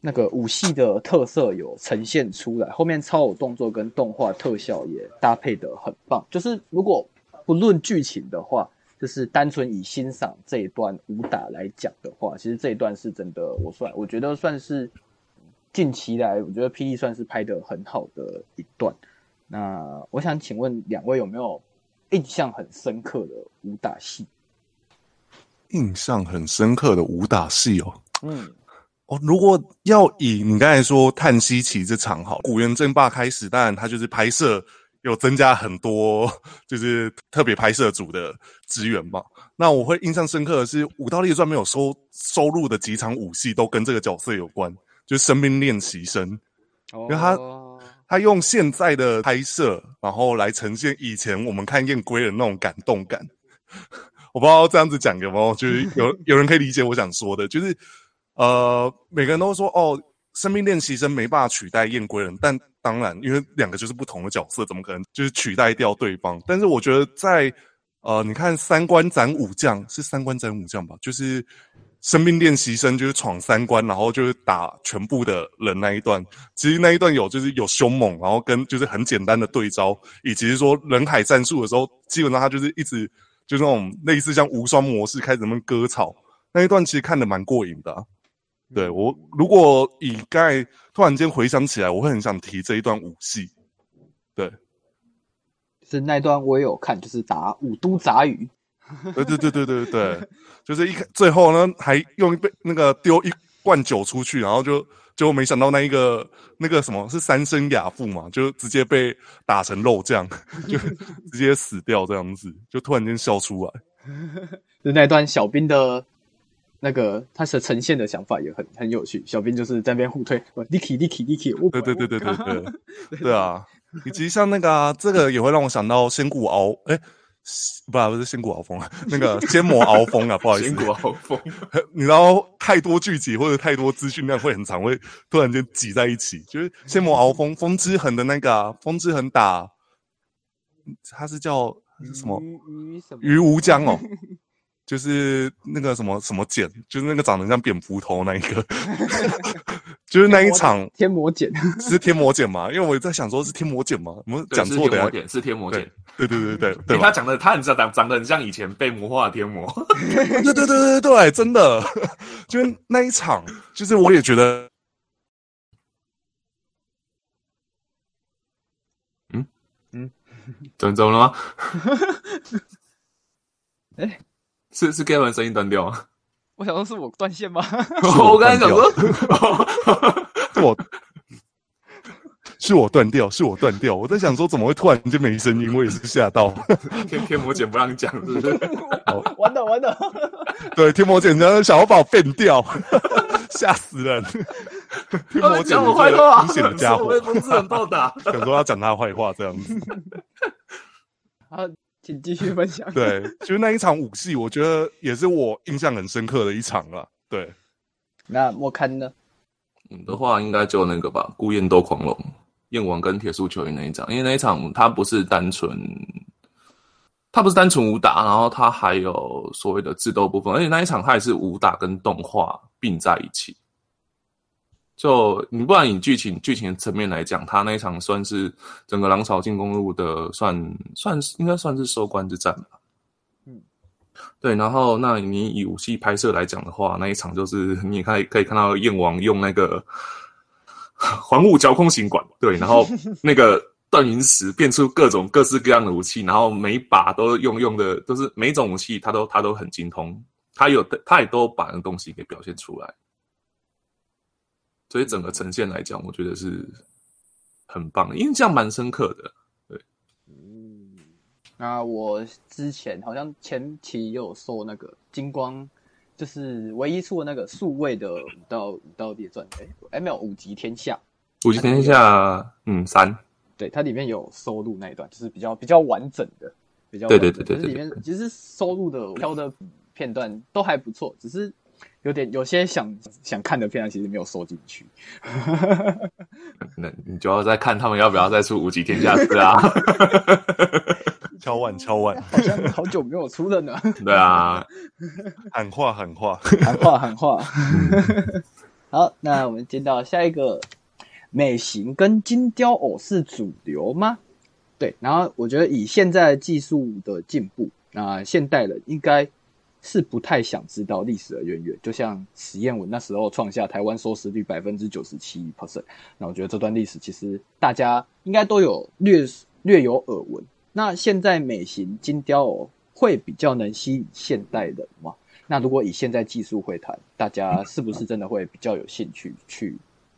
Speaker 1: 那个武戏的特色有呈现出来。后面超有动作跟动画特效也搭配的很棒。就是如果不论剧情的话，就是单纯以欣赏这一段武打来讲的话，其实这一段是真的，我算我觉得算是。近期来，我觉得霹雳算是拍的很好的一段。那我想请问两位有没有印象很深刻的武打戏？
Speaker 3: 印象很深刻的武打戏哦，嗯，哦，如果要以你刚才说叹息期这场好，古元争霸开始，当然他就是拍摄有增加很多，就是特别拍摄组的资源嘛。那我会印象深刻的是《武道列传》没有收收入的几场武戏都跟这个角色有关。就是生命练习生，因为他他用现在的拍摄，然后来呈现以前我们看燕归的那种感动感。我不知道这样子讲有没有，就是有有人可以理解我想说的，就是呃，每个人都说哦，生命练习生没办法取代燕归人，但当然，因为两个就是不同的角色，怎么可能就是取代掉对方？但是我觉得在呃，你看三观斩武将是三观斩武将吧，就是。生命练习生就是闯三关，然后就是打全部的人那一段。其实那一段有就是有凶猛，然后跟就是很简单的对招，以及是说人海战术的时候，基本上他就是一直就那种类似像无双模式开始那么割草，那一段其实看的蛮过瘾的啊、对我，如果以盖突然间回想起来，我会很想提这一段武戏。对，
Speaker 1: 是那段我也有看，就是打五都杂鱼，
Speaker 3: 对对对对对对，就是一开最后呢，还用一杯那个丢一罐酒出去，然后就就没想到那一个那个什么是三生雅妇嘛，就直接被打成肉酱，就直接死掉这样子，就突然间笑出来。
Speaker 1: 就那段小兵的那个他所呈现的想法也很很有趣。小兵就是在那边互推，Licky Licky Licky，我
Speaker 3: 对对对对对对对啊！以及像那个啊，这个也会让我想到仙骨鳌，哎，不不是仙骨鳌峰啊，那个仙魔鳌峰啊，不好意思，
Speaker 4: 仙骨鳌峰，
Speaker 3: 你知道太多聚集或者太多资讯量会很长，会突然间挤在一起。就是仙魔鳌峰，风之痕的那个啊，风之痕打，他是叫什么
Speaker 1: 鱼鱼什么
Speaker 3: 鱼无疆哦。就是那个什么什么茧，就是那个长得像蝙蝠头那一个，就是那一场
Speaker 1: 天魔茧，
Speaker 3: 是天魔茧嘛？因为我在想说是天魔茧吗？我们讲错的
Speaker 4: 是天魔茧。
Speaker 3: 对对对对 对
Speaker 4: 他讲的，他很像长长得很像以前被魔化的天魔。
Speaker 3: 对对对对对，真的，就是那一场，就是我也觉得
Speaker 4: 怎么怎么了吗？
Speaker 1: 哎
Speaker 4: 是是 Gavin 声音断掉吗？
Speaker 1: 我想说是我断线吗？
Speaker 4: 我刚才想说，
Speaker 3: 是我 是我断掉，是我断掉。我在想说怎么会突然间没声音，我也是吓到。
Speaker 4: 天天魔姐不让你讲，是不是？
Speaker 1: 完了完了，
Speaker 3: 对，天魔茧真想要把我变掉，吓死人。天魔茧
Speaker 4: 讲我坏话，
Speaker 3: 明显的家伙
Speaker 4: 我被，风之痕暴打。
Speaker 3: 想说要讲他的坏话这样子。
Speaker 1: 好，请继续分享。
Speaker 3: 对，就是那一场武戏，我觉得也是我印象很深刻的一场了。对，
Speaker 1: 那莫堪呢？
Speaker 4: 嗯的话，应该就那个吧，孤雁斗狂龙，燕王跟铁树球员那一场，因为那一场他不是单纯，他不是单纯武打，然后他还有所谓的智斗部分，而且那一场他也是武打跟动画并在一起。就你不然以剧情剧情层面来讲，他那一场算是整个狼巢进攻路的算算是应该算是收官之战吧。
Speaker 1: 嗯，
Speaker 4: 对，然后那你以武器拍摄来讲的话，那一场就是你看可以看到燕王用那个 环物遥控型管，对，然后那个断云石变出各种各式各样的武器，然后每一把都用用的都是每一种武器，他都他都很精通，他有他也都把那东西给表现出来，所以整个呈现来讲，我觉得是很棒，印象蛮深刻的。
Speaker 1: 对，嗯那我之前好像前期也有收那个金光，就是唯一出的那个数位的武道武道列传，哎、哎没有五级天下，
Speaker 4: 五级天下，嗯，三，
Speaker 1: 对，它里面有收录那一段，就是比较比较完整的，比较
Speaker 4: 对
Speaker 1: 完整
Speaker 4: 对对对
Speaker 1: 就是里面其实收录的挑的片段都还不错，只是有点有些想想看的片段其实没有收进去。
Speaker 4: 那你就要再看他们要不要再出五级天下四啊？
Speaker 3: 敲碗敲碗，
Speaker 1: 好像好久没有出了呢，
Speaker 4: 对啊，
Speaker 3: 喊话喊话。
Speaker 1: 喊话喊话。好，那我们进到下一个，美型跟金雕偶是主流吗？对，然后我觉得以现在技术的进步，那现代人应该是不太想知道历史的渊源。就像实验文那时候创下台湾收视率百分之九十七 percent，那我觉得这段历史其实大家应该都有略略有耳闻。那现在美型金雕偶会比较能吸引现代人吗？那如果以现在技术会谈，大家是不是真的会比较有兴趣去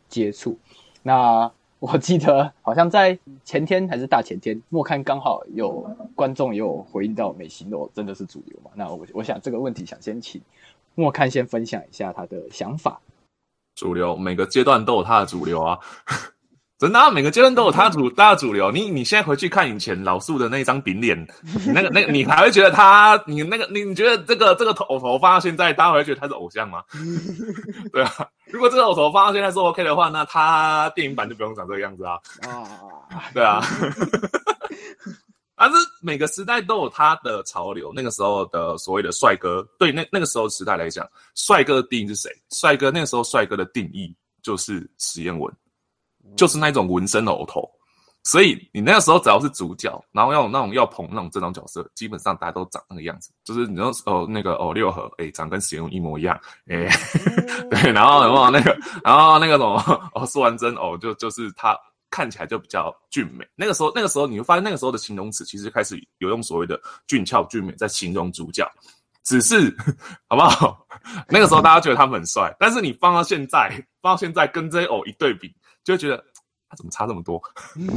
Speaker 1: 接触？那我记得好像在前天还是大前天，莫看刚好有观众也有回应到美型偶真的是主流嘛？那我我想这个问题想先请莫看先分享一下他的想法。
Speaker 4: 主流每个阶段都有他的主流啊，真的、啊，每个阶段都有它主 它的主流。你你现在回去看以前老树的那张饼脸，你 那个那个你还会觉得他，你那个你你觉得这个这个头偶头发到现在，大家还会觉得他是偶像吗？对啊，如果这个偶头发到现在是 OK 的话，那他电影版就不用长这个样子啊。
Speaker 1: 啊，
Speaker 4: 对啊，但是每个时代都有它的潮流。那个时候的所谓的帅哥，对那那个时候时代来讲，帅哥的定义是谁？帅哥那个时候帅哥的定义就是实验文，就是那种纹身的偶头。所以你那个时候只要是主角，然后要有那种要捧那种这种角色，基本上大家都长那个样子，就是你说哦那个哦六合，哎长跟使用一模一样，哎，对，然后然后那个然后那个什么哦苏完真哦就就是他看起来就比较俊美。那个时候那个时候你会发现那个时候的形容词其实开始有用所谓的俊俏俊美在形容主角，只是 好不好？那个时候大家觉得他们很帅，但是你放到现在放到现在跟这些偶一对比，就会觉得。他怎么差这么多？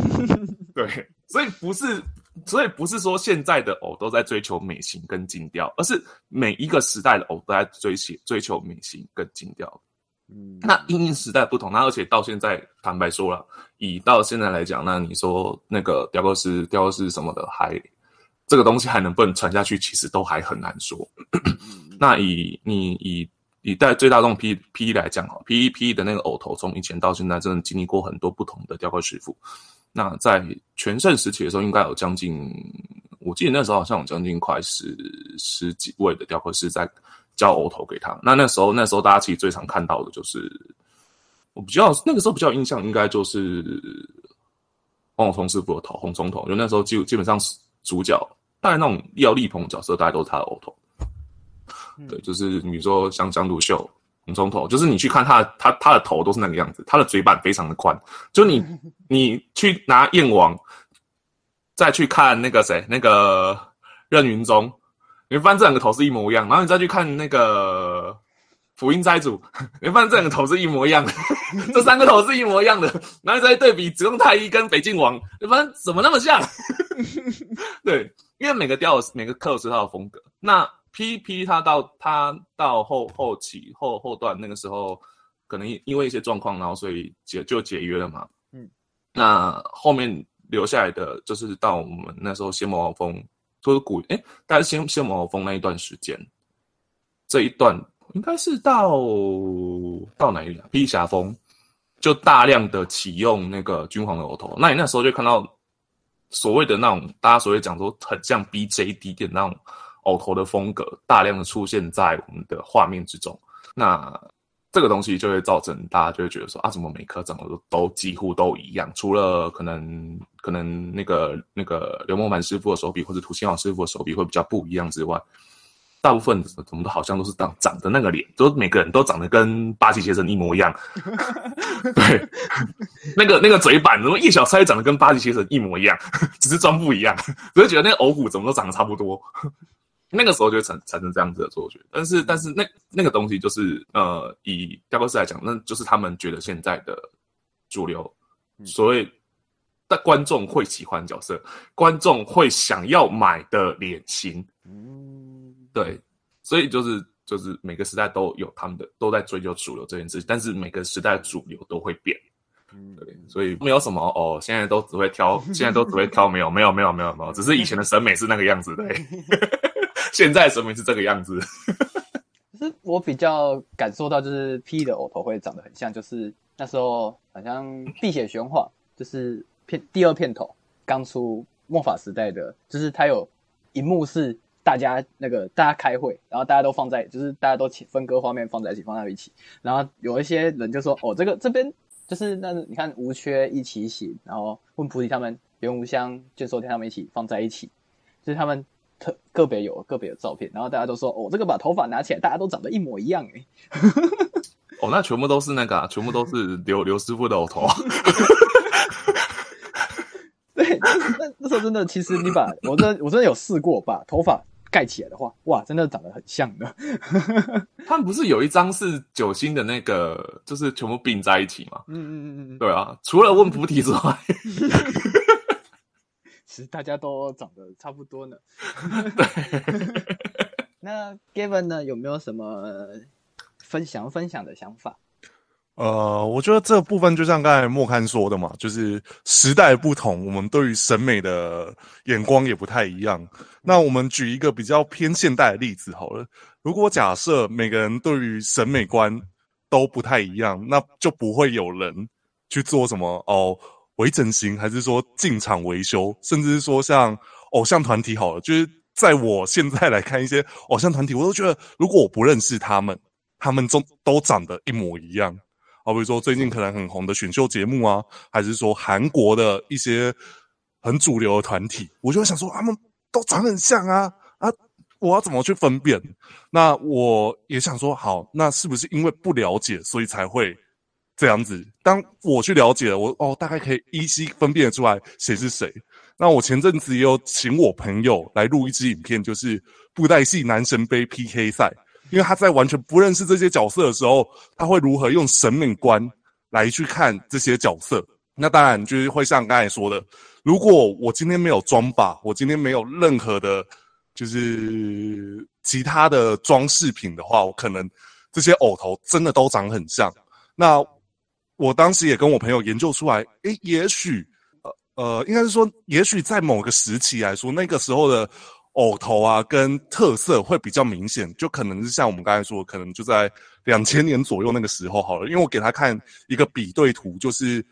Speaker 4: 对，所以不是，所以不是说现在的偶都在追求美型跟精雕，而是每一个时代的偶都在追求追求美型跟精雕。嗯，那因应时代不同，那而且到现在，坦白说了，以到现在来讲，那你说那个雕刻师、雕刻师什么的，还这个东西还能不能传下去，其实都还很难说。那以你以。以带最大众 P P 来讲哈，P E P 的那个偶头，从以前到现在，真的经历过很多不同的雕刻师傅。那在全盛时期的时候，应该有将近，我记得那时候好像有将近快十十几位的雕刻师在教偶头给他。那那时候，那时候大家其实最常看到的就是，我比较那个时候比较印象，应该就是黄永聪师傅的头，红葱头。就那时候基基本上是主角，大概那种要力捧角色，大概都是他的偶头。对，就是你说像江独秀、红葱头，就是你去看他，他他的头都是那个样子，他的嘴板非常的宽。就你 你去拿燕王，再去看那个谁，那个任云宗，你发现这两个头是一模一样。然后你再去看那个福音斋主，你发现这两个头是一模一样的，这三个头是一模一样的。然后再对比子贡太一跟北晋王，你发现怎么那么像？对，因为每个雕每个刻有是他的风格。那 P P 他到他到后后期后后段那个时候，可能因为一些状况，然后所以解就解约了嘛。嗯，那后面留下来的就是到我们那时候仙魔王峰，就是古哎，大概仙仙魔鳌峰那一段时间，这一段应该是到到哪一年？披霞峰就大量的启用那个君皇的额头，那你那时候就看到所谓的那种大家所谓讲说很像 B J D 的那种。偶头的风格大量的出现在我们的画面之中，那这个东西就会造成大家就会觉得说啊，怎么每颗长得都都几乎都一样？除了可能可能那个那个刘梦凡师傅的手笔或者涂新华师傅的手笔会比较不一样之外，大部分怎么都好像都是长长的那个脸，都每个人都长得跟八旗先生一模一样。对，那个那个嘴板，怎么叶小钗长得跟八旗先生一模一样，只是妆不一样，只是觉得那个偶骨怎么都长得差不多。那个时候就会产产生这样子的错觉，但是但是那那个东西就是呃，以雕刻师来讲，那就是他们觉得现在的主流，所谓的观众会喜欢角色，观众会想要买的脸型，嗯，对，所以就是就是每个时代都有他们的都在追求主流这件事，但是每个时代主流都会变，嗯，对，所以没有什么哦，现在都只会挑，现在都只会挑，没有没有没有没有没有，只是以前的审美是那个样子的。现在审美是这个样子，
Speaker 1: 就是我比较感受到，就是 P 的偶头会长得很像，就是那时候好像《碧血玄黄》就是片第二片头刚出末法时代的，就是它有一幕是大家那个大家开会，然后大家都放在，就是大家都分割画面放在一起放在一起，然后有一些人就说：“哦，这个这边就是那你看无缺一起写，然后问菩提他们袁无香卷寿天他们一起放在一起，就是他们。”特个别有个别的照片，然后大家都说哦，这个把头发拿起来，大家都长得一模一样哎。
Speaker 4: 哦，那全部都是那个，全部都是刘刘师傅的头。
Speaker 1: 对，那那时候真的，其实你把我真我真的有试过把头发盖起来的话，哇，真的长得很像的。
Speaker 4: 他们不是有一张是九星的那个，就是全部并在一起嘛？嗯嗯嗯嗯，对啊，除了问菩提之外。
Speaker 1: 其实大家都长得差不多呢。
Speaker 4: 对。
Speaker 1: 那 Gavin 呢？有没有什么分享分享的想法？
Speaker 3: 呃，我觉得这部分就像刚才莫刊说的嘛，就是时代不同，我们对于审美的眼光也不太一样。那我们举一个比较偏现代的例子好了。如果假设每个人对于审美观都不太一样，那就不会有人去做什么哦。微整形，还是说进场维修，甚至是说像偶像团体好了，就是在我现在来看一些偶像团体，我都觉得如果我不认识他们，他们都都长得一模一样，好比如说最近可能很红的选秀节目啊，还是说韩国的一些很主流的团体，我就会想说他们都长很像啊啊，我要怎么去分辨？那我也想说，好，那是不是因为不了解，所以才会这样子？当我去了解了，我哦，大概可以依稀分辨得出来谁是谁。那我前阵子也有请我朋友来录一支影片，就是布袋戏男神杯 PK 赛。因为他在完全不认识这些角色的时候，他会如何用审美观来去看这些角色？那当然就是会像刚才说的，如果我今天没有装吧，我今天没有任何的，就是其他的装饰品的话，我可能这些偶头真的都长很像。那我当时也跟我朋友研究出来，诶，也许呃呃，应该是说，也许在某个时期来说，那个时候的。偶头啊，跟特色会比较明显，就可能是像我们刚才说，可能就在两千年左右那个时候好了。因为我给他看一个比对图，就是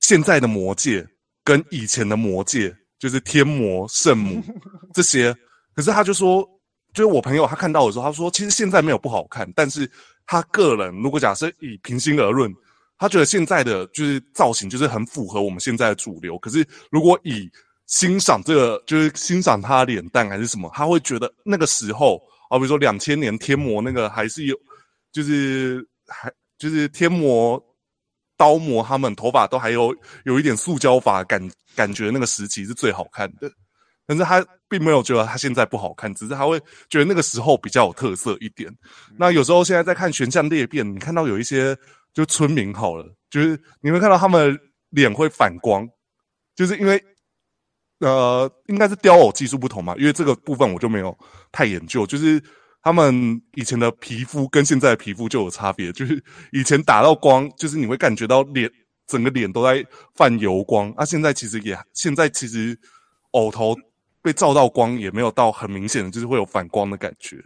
Speaker 3: 现在的魔界跟以前的魔界，就是天魔圣母这些。可是他就说，就是我朋友他看到的时候，他说其实现在没有不好看，但是他个人如果假设以平心而论，他觉得现在的就是造型就是很符合我们现在的主流。可是如果以欣赏这个就是欣赏他的脸蛋还是什么，他会觉得那个时候，啊，比如说两千年天魔那个还是有，就是还就是天魔刀魔他们头发都还有有一点塑胶发感感觉那个时期是最好看的，但是他并没有觉得他现在不好看，只是他会觉得那个时候比较有特色一点。那有时候现在在看《玄象裂变》，你看到有一些就村民好了，就是你会看到他们脸会反光，就是因为。呃，应该是雕偶技术不同嘛，因为这个部分我就没有太研究。就是他们以前的皮肤跟现在的皮肤就有差别，就是以前打到光，就是你会感觉到脸整个脸都在泛油光，啊，现在其实也现在其实偶头被照到光也没有到很明显的，就是会有反光的感觉。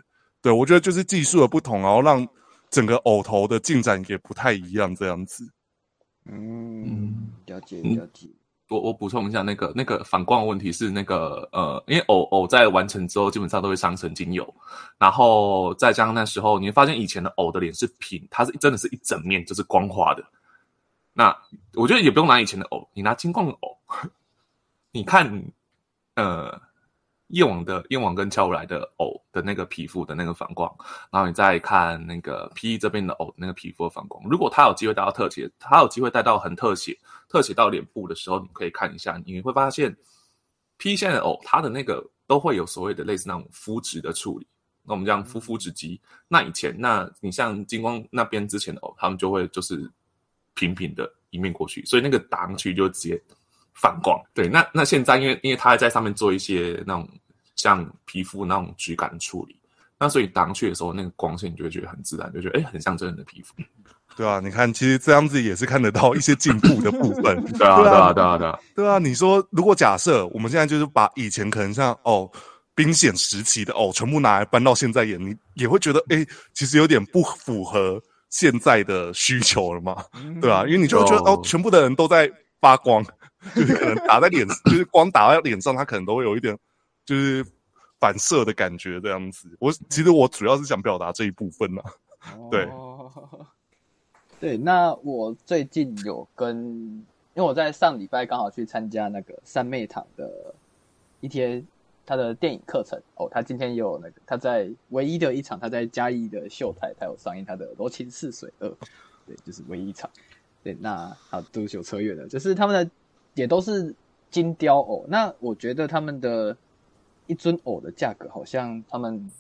Speaker 3: 对我觉得就是技术的不同，然后让整个偶头的进展也不太一样，这样子。
Speaker 1: 嗯，了解了解。
Speaker 4: 我我补充一下，那个那个反光的问题是那个呃，因为偶偶在完成之后，基本上都会伤成精油，然后再加上那时候，你会发现以前的偶的脸是平，它是真的是一整面就是光滑的。那我觉得也不用拿以前的偶，你拿金光的偶，你看，呃。夜王的夜王跟俏如来的偶的那个皮肤的那个反光，然后你再看那个 P E 这边的偶那个皮肤的反光。如果他有机会带到特写，他有机会带到很特写、特写到脸部的时候，你可以看一下，你会发现 pe 线的偶，它的那个都会有所谓的类似那种肤质的处理。那我们讲肤肤质肌。那以前，那你像金光那边之前的偶，他们就会就是平平的一面过去，所以那个打上去就直接。反光，对，那那现在因为因为它还在上面做一些那种像皮肤那种质感处理，那所以打上去的时候，那个光线你就会觉得很自然，就觉得哎，很像真人的皮肤。
Speaker 3: 对啊，你看，其实这样子也是看得到一些进步的部分。
Speaker 4: 对啊，对啊，对啊，对啊。
Speaker 3: 对啊，你说如果假设我们现在就是把以前可能像哦冰显时期的哦全部拿来搬到现在演，你也会觉得哎，其实有点不符合现在的需求了嘛？对啊，因为你就会觉得哦，全部的人都在发光。就是可能打在脸，就是光打在脸上，他可能都会有一点就是反射的感觉这样子。我其实我主要是想表达这一部分呢。对，
Speaker 1: 对。那我最近有跟，因为我在上礼拜刚好去参加那个三妹堂的一天他的电影课程哦，他今天也有那个他在唯一的一场他在嘉义的秀台，他有上映他的《罗琴似水二》，对，就是唯一一场。对，那好，都是有车越的，就是他们的。也都是金雕偶，那我觉得他们的一尊偶的价格，好像他们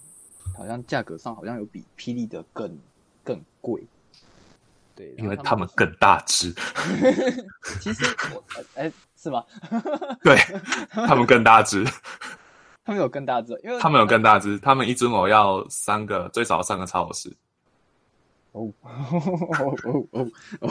Speaker 1: 好像价格上好像有比霹雳的更更贵，对，
Speaker 4: 因为他们更大只。
Speaker 1: 其实我哎，是吗？
Speaker 4: 对他们更大只，
Speaker 1: 他们有更大只，因为
Speaker 4: 他们有更大只，他们一尊偶要三个，最少三个超市。
Speaker 1: 哦哦哦哦哦，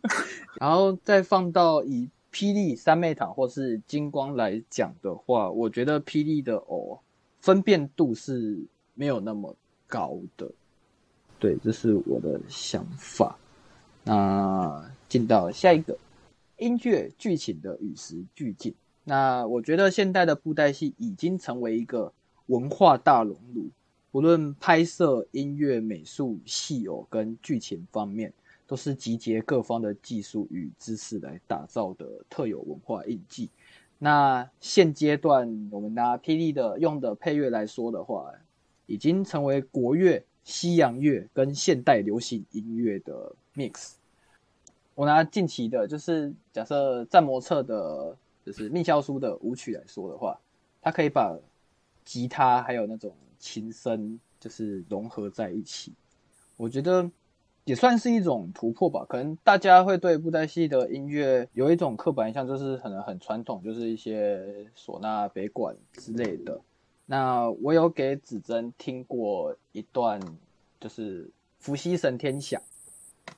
Speaker 1: 然后再放到以。霹雳三妹塔或是金光来讲的话，我觉得霹雳的偶分辨度是没有那么高的，对，这是我的想法。那进到下一个音乐剧情的与时俱进，那我觉得现代的布袋戏已经成为一个文化大熔炉，无论拍摄、音乐、美术、戏偶跟剧情方面，都是集结各方的技术与知识来打造的特有文化印记。那现阶段我们拿霹雳的用的配乐来说的话，已经成为国乐、西洋乐跟现代流行音乐的 mix。我拿近期的，就是假设战魔策的，就是命消书的舞曲来说的话，它可以把吉他还有那种琴声，就是融合在一起。我觉得。也算是一种突破吧。可能大家会对布袋戏的音乐有一种刻板印象，就是可能很传统，就是一些唢呐、北管之类的。那我有给子珍听过一段，就是《伏羲神天响》，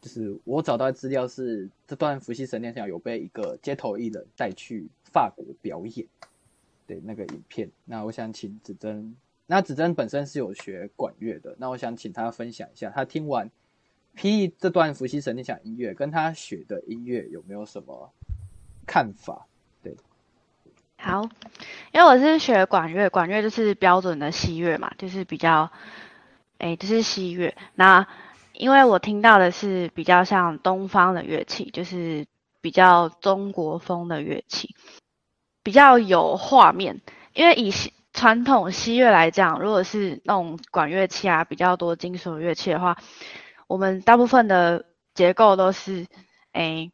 Speaker 1: 就是我找到资料是这段《伏羲神天响》有被一个街头艺人带去法国表演，对那个影片。那我想请子珍，那子珍本身是有学管乐的，那我想请他分享一下，他听完。P.E. 这段伏羲神天响音乐跟他学的音乐有没有什么看法？对，
Speaker 2: 好，因为我是学管乐，管乐就是标准的西乐嘛，就是比较，哎，就是西乐。那因为我听到的是比较像东方的乐器，就是比较中国风的乐器，比较有画面。因为以传统西乐来讲，如果是那种管乐器啊，比较多金属乐器的话。我们大部分的结构都是，哎，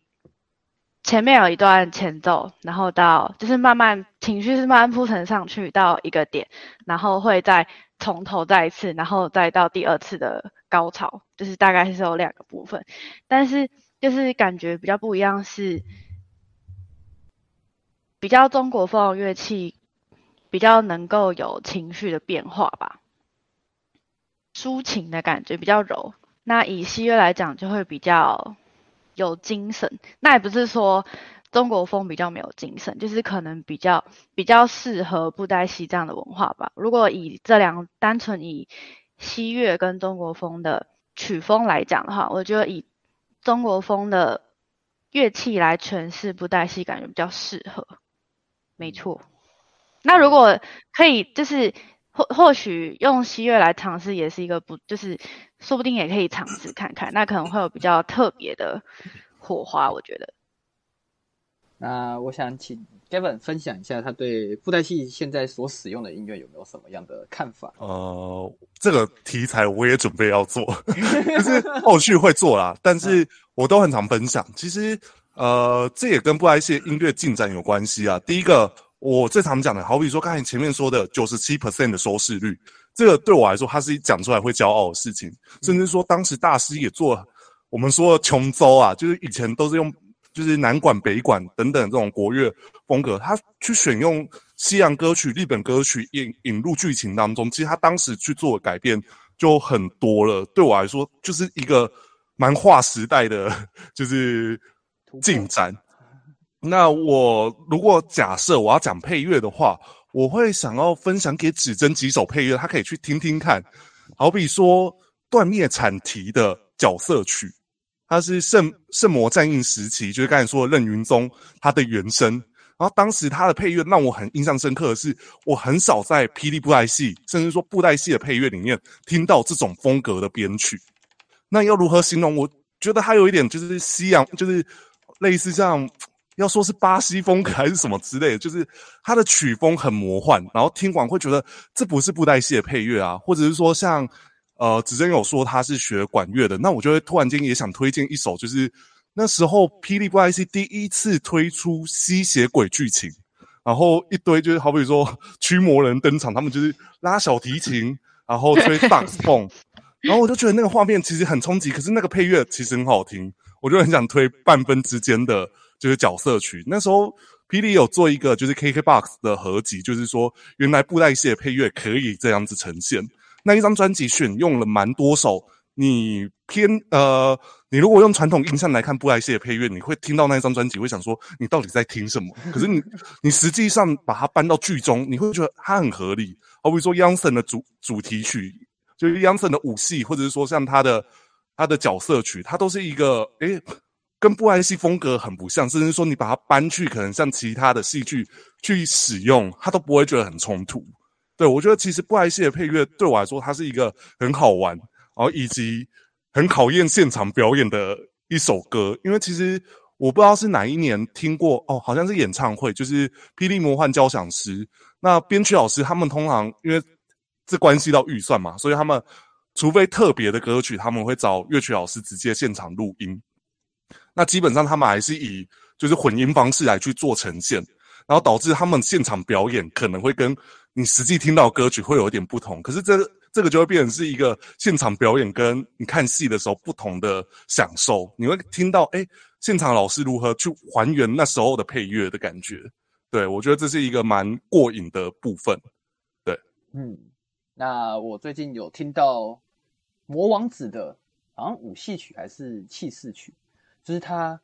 Speaker 2: 前面有一段前奏，然后到就是慢慢情绪是慢慢铺陈上去到一个点，然后会再从头再一次，然后再到第二次的高潮，就是大概是有两个部分，但是就是感觉比较不一样，是比较中国风乐器，比较能够有情绪的变化吧，抒情的感觉比较柔。那以西乐来讲，就会比较有精神。那也不是说中国风比较没有精神，就是可能比较比较适合布袋戏这样的文化吧。如果以这两单纯以西乐跟中国风的曲风来讲的话，我觉得以中国风的乐器来诠释布袋戏，感觉比较适合。没错。那如果可以，就是。或或许用西乐来尝试也是一个不，就是说不定也可以尝试看看，那可能会有比较特别的火花，我觉得。
Speaker 1: 那我想请 Gavin 分享一下他对布袋戏现在所使用的音乐有没有什么样的看法？
Speaker 3: 呃，这个题材我也准备要做，就是后续会做啦，但是我都很常分享。其实，呃，这也跟布袋戏音乐进展有关系啊。第一个。我最常讲的，好比说刚才前面说的九十七 percent 的收视率，这个对我来说，它是讲出来会骄傲的事情。甚至说，当时大师也做，我们说琼州啊，就是以前都是用，就是南管、北管等等这种国乐风格，他去选用西洋歌曲、日本歌曲引引入剧情当中，其实他当时去做改变就很多了。对我来说，就是一个蛮划时代的，就是进展。那我如果假设我要讲配乐的话，我会想要分享给指针几首配乐，他可以去听听看。好比说断灭产提的角色曲，它是圣圣魔战印时期，就是刚才说的任云宗他的原声。然后当时他的配乐让我很印象深刻的是，我很少在霹雳布袋戏，甚至说布袋戏的配乐里面听到这种风格的编曲。那要如何形容？我觉得它有一点就是西洋，就是类似像。要说是巴西风格还是什么之类的，就是它的曲风很魔幻，然后听完会觉得这不是布袋戏的配乐啊，或者是说像呃子珍有说他是学管乐的，那我就会突然间也想推荐一首，就是那时候霹雳布袋戏第一次推出吸血鬼剧情，然后一堆就是好比说驱魔人登场，他们就是拉小提琴，然后吹 萨克斯风，然后我就觉得那个画面其实很冲击，可是那个配乐其实很好听，我就很想推半分之间的。就是角色曲，那时候霹雳有做一个就是 KKBOX 的合集，就是说原来布袋戏的配乐可以这样子呈现。那一张专辑选用了蛮多首，你偏呃，你如果用传统印象来看布袋戏的配乐，你会听到那一张专辑会想说你到底在听什么？可是你你实际上把它搬到剧中，你会觉得它很合理。好比说 y o n g s o n 的主主题曲，就是 y o n g s o n 的舞戏，或者是说像他的他的角色曲，它都是一个诶。跟布袋戏风格很不像，甚至说你把它搬去可能像其他的戏剧去使用，它都不会觉得很冲突。对我觉得其实布袋戏的配乐对我来说，它是一个很好玩，然后以及很考验现场表演的一首歌，因为其实我不知道是哪一年听过哦，好像是演唱会，就是《霹雳魔幻交响诗》。那编曲老师他们通常因为这关系到预算嘛，所以他们除非特别的歌曲，他们会找乐曲老师直接现场录音。那基本上他们还是以就是混音方式来去做呈现，然后导致他们现场表演可能会跟你实际听到歌曲会有一点不同。可是这这个就会变成是一个现场表演跟你看戏的时候不同的享受。你会听到哎，现场老师如何去还原那时候的配乐的感觉。对我觉得这是一个蛮过瘾的部分。对，
Speaker 1: 嗯，那我最近有听到魔王子的，好像舞戏曲还是气势曲。就是他，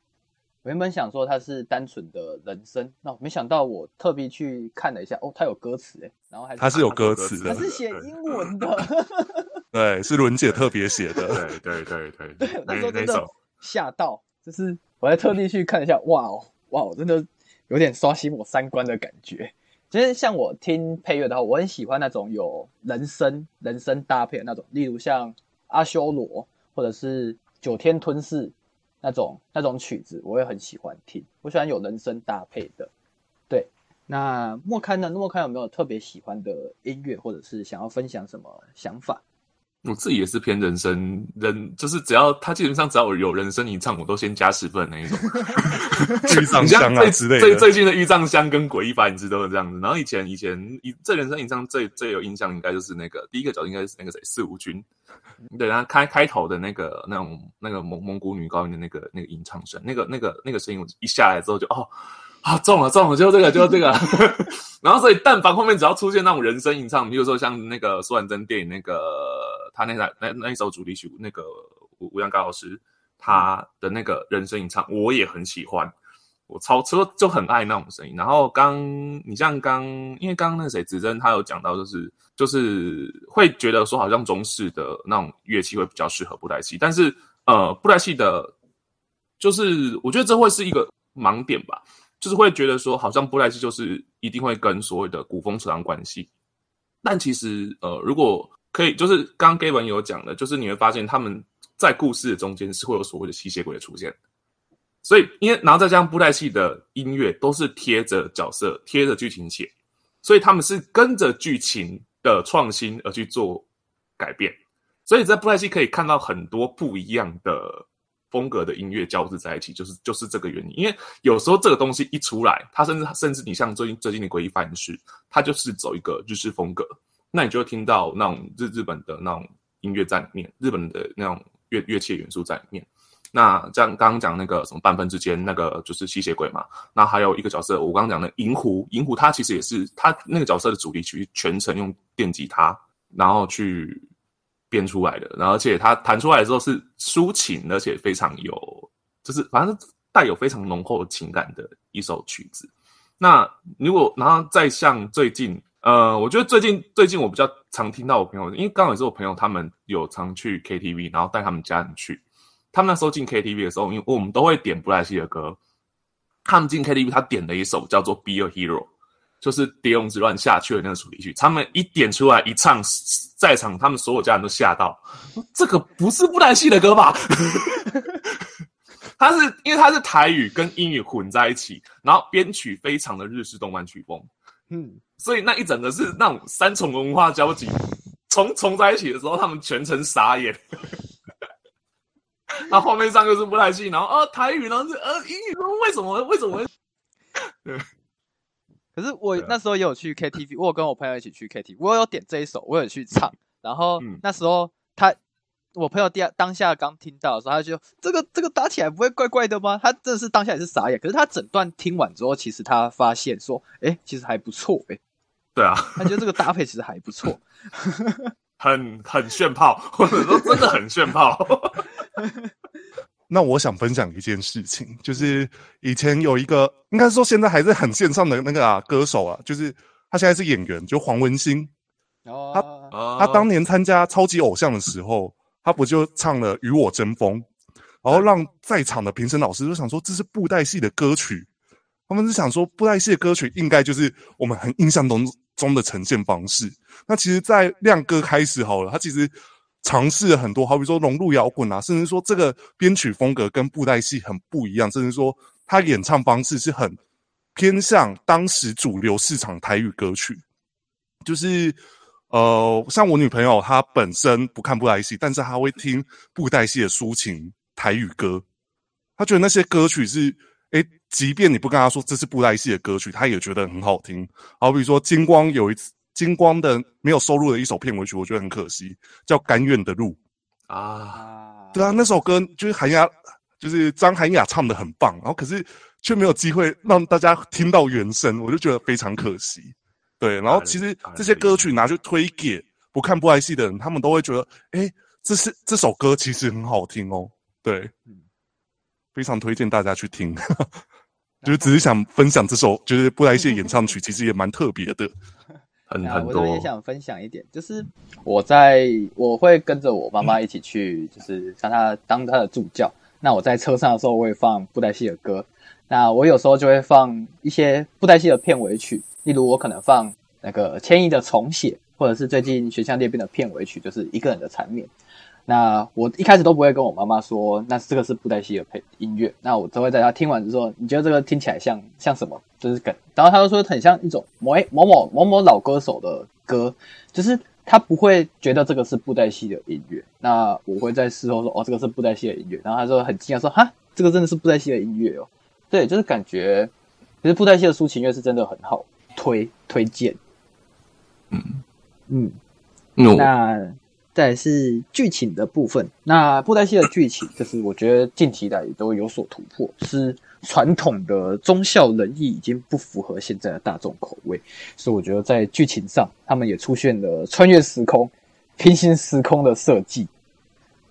Speaker 1: 我原本想说他是单纯的人声，那没想到我特别去看了一下，哦，他有歌词哎，然后还
Speaker 3: 他是有歌词的，
Speaker 1: 他是写英文的，
Speaker 3: 对，是伦姐特别写的，
Speaker 4: 对对对对
Speaker 1: 对，那时候真的吓到，就是我还特地去看一下，哇哦哇哦，真的有点刷新我三观的感觉。其实像我听配乐的话，我很喜欢那种有人声人声搭配的那种，例如像阿修罗或者是九天吞噬。那种那种曲子我也很喜欢听，我喜欢有人声搭配的。对，那莫刊呢？莫刊有没有特别喜欢的音乐，或者是想要分享什么想法？
Speaker 4: 我自己也是偏人声，人就是只要他基本上只要有人声一唱，我都先加十分那一种。
Speaker 3: 玉藏香啊之类的。
Speaker 4: 最最近的玉藏香跟诡异法影子都是这样子。然后以前以前以这人生一唱最最有印象，应该就是那个第一个角应该是那个谁四五君。对，然后开开头的那个那种那个蒙蒙古女高音的那个那个吟唱声，那个那个那个声音，我一下来之后就哦，啊中了中了，就这个就这个。然后所以但凡后面只要出现那种人声吟唱，比如说像那个苏婉珍电影那个他那台那那一首主题曲，那个吴吴阳高老师他的那个人声吟唱，我也很喜欢。我超车就很爱那种声音，然后刚你像刚，因为刚刚那个谁子珍他有讲到，就是就是会觉得说好像中式的那种乐器会比较适合布袋戏，但是呃布袋戏的，就是我觉得这会是一个盲点吧，就是会觉得说好像布袋戏就是一定会跟所谓的古风扯上关系，但其实呃如果可以，就是刚刚 Gavin 有讲的，就是你会发现他们在故事的中间是会有所谓的吸血鬼的出现。所以，因为然后再加上布袋戏的音乐都是贴着角色、贴着剧情写，所以他们是跟着剧情的创新而去做改变。所以在布袋戏可以看到很多不一样的风格的音乐交织在一起，就是就是这个原因。因为有时候这个东西一出来，它甚至甚至你像最近最近的《诡异发式，它就是走一个日式风格，那你就会听到那种日日本的那种音乐在里面，日本的那种乐乐器元素在里面。那像刚刚讲那个什么半分之间那个就是吸血鬼嘛，那还有一个角色，我刚刚讲的银狐，银狐他其实也是他那个角色的主题曲全程用电吉他然后去编出来的，然后而且他弹出来的时候是抒情，而且非常有就是反正带有非常浓厚情感的一首曲子。那如果然后再像最近，呃，我觉得最近最近我比较常听到我朋友，因为刚好也是我朋友他们有常去 KTV，然后带他们家人去。他们那时候进 KTV 的时候，因为我们都会点布莱希的歌。他们进 KTV，他点了一首叫做《Be a Hero》，就是《蝶泳之乱》下去的那个主题曲。他们一点出来一唱，在场他们所有家人都吓到，这个不是布莱希的歌吧？他是因为他是台语跟英语混在一起，然后编曲非常的日式动漫曲风，嗯，所以那一整个是那种三重文化交集，重重在一起的时候，他们全程傻眼。那画面上又是不太戏，然后呃台语，然后是呃英语，为什么为什么？对。
Speaker 1: 可是我那时候也有去 KTV，我有跟我朋友一起去 KTV，我有点这一首，我有去唱。然后那时候他，我朋友第当下刚听到的时候，他就这个这个打起来不会怪怪的吗？他真的是当下也是傻眼。可是他整段听完之后，其实他发现说，哎，其实还不错，哎。
Speaker 4: 对啊，
Speaker 1: 他觉得这个搭配其实还不错，
Speaker 4: 很很炫炮，或者说真的很炫炮。
Speaker 3: 那我想分享一件事情，就是以前有一个，应该说现在还是很线上的那个啊歌手啊，就是他现在是演员，就黄文兴。哦，他他当年参加超级偶像的时候，他不就唱了《与我争锋》，然后让在场的评审老师就想说这是布袋戏的歌曲，他们是想说布袋戏的歌曲应该就是我们很印象中中的呈现方式。那其实，在亮哥开始好了，他其实。尝试了很多，好比说融入摇滚啊，甚至说这个编曲风格跟布袋戏很不一样，甚至说他演唱方式是很偏向当时主流市场台语歌曲，就是呃，像我女朋友她本身不看布袋戏，但是她会听布袋戏的抒情台语歌，她觉得那些歌曲是，诶，即便你不跟她说这是布袋戏的歌曲，她也觉得很好听。好比说金光有一次。金光的没有收录的一首片尾曲，我觉得很可惜，叫《甘愿的路》
Speaker 4: 啊。
Speaker 3: 对啊，那首歌就是韩雅，就是张涵雅唱的很棒，然后可是却没有机会让大家听到原声，我就觉得非常可惜。对，然后其实这些歌曲拿去推给不看布袋戏的人，他们都会觉得，哎，这是这首歌其实很好听哦。对，非常推荐大家去听。就是只是想分享这首，就是布袋戏演唱曲，其实也蛮特别的。
Speaker 4: 很很多，我
Speaker 1: 也想分享一点，就是我在我会跟着我妈妈一起去，就是让她当她的助教。那我在车上的时候，我会放布袋戏的歌。那我有时候就会放一些布袋戏的片尾曲，例如我可能放那个千亿的重写，或者是最近《学校裂变》的片尾曲，就是一个人的缠绵。那我一开始都不会跟我妈妈说，那这个是布袋戏的配音乐。那我都会在她听完之后，你觉得这个听起来像像什么？就是梗。然后她就说很像一种某某某某某老歌手的歌，就是她不会觉得这个是布袋戏的音乐。那我会在事后说，哦，这个是布袋戏的音乐。然后她说很惊讶说，哈，这个真的是布袋戏的音乐哦。对，就是感觉其实布袋戏的抒情乐是真的很好推推荐。嗯嗯，那。再是剧情的部分，那布袋戏的剧情，就是我觉得近期来都有所突破，是传统的忠孝仁义已经不符合现在的大众口味，所以我觉得在剧情上，他们也出现了穿越时空、平行时空的设计。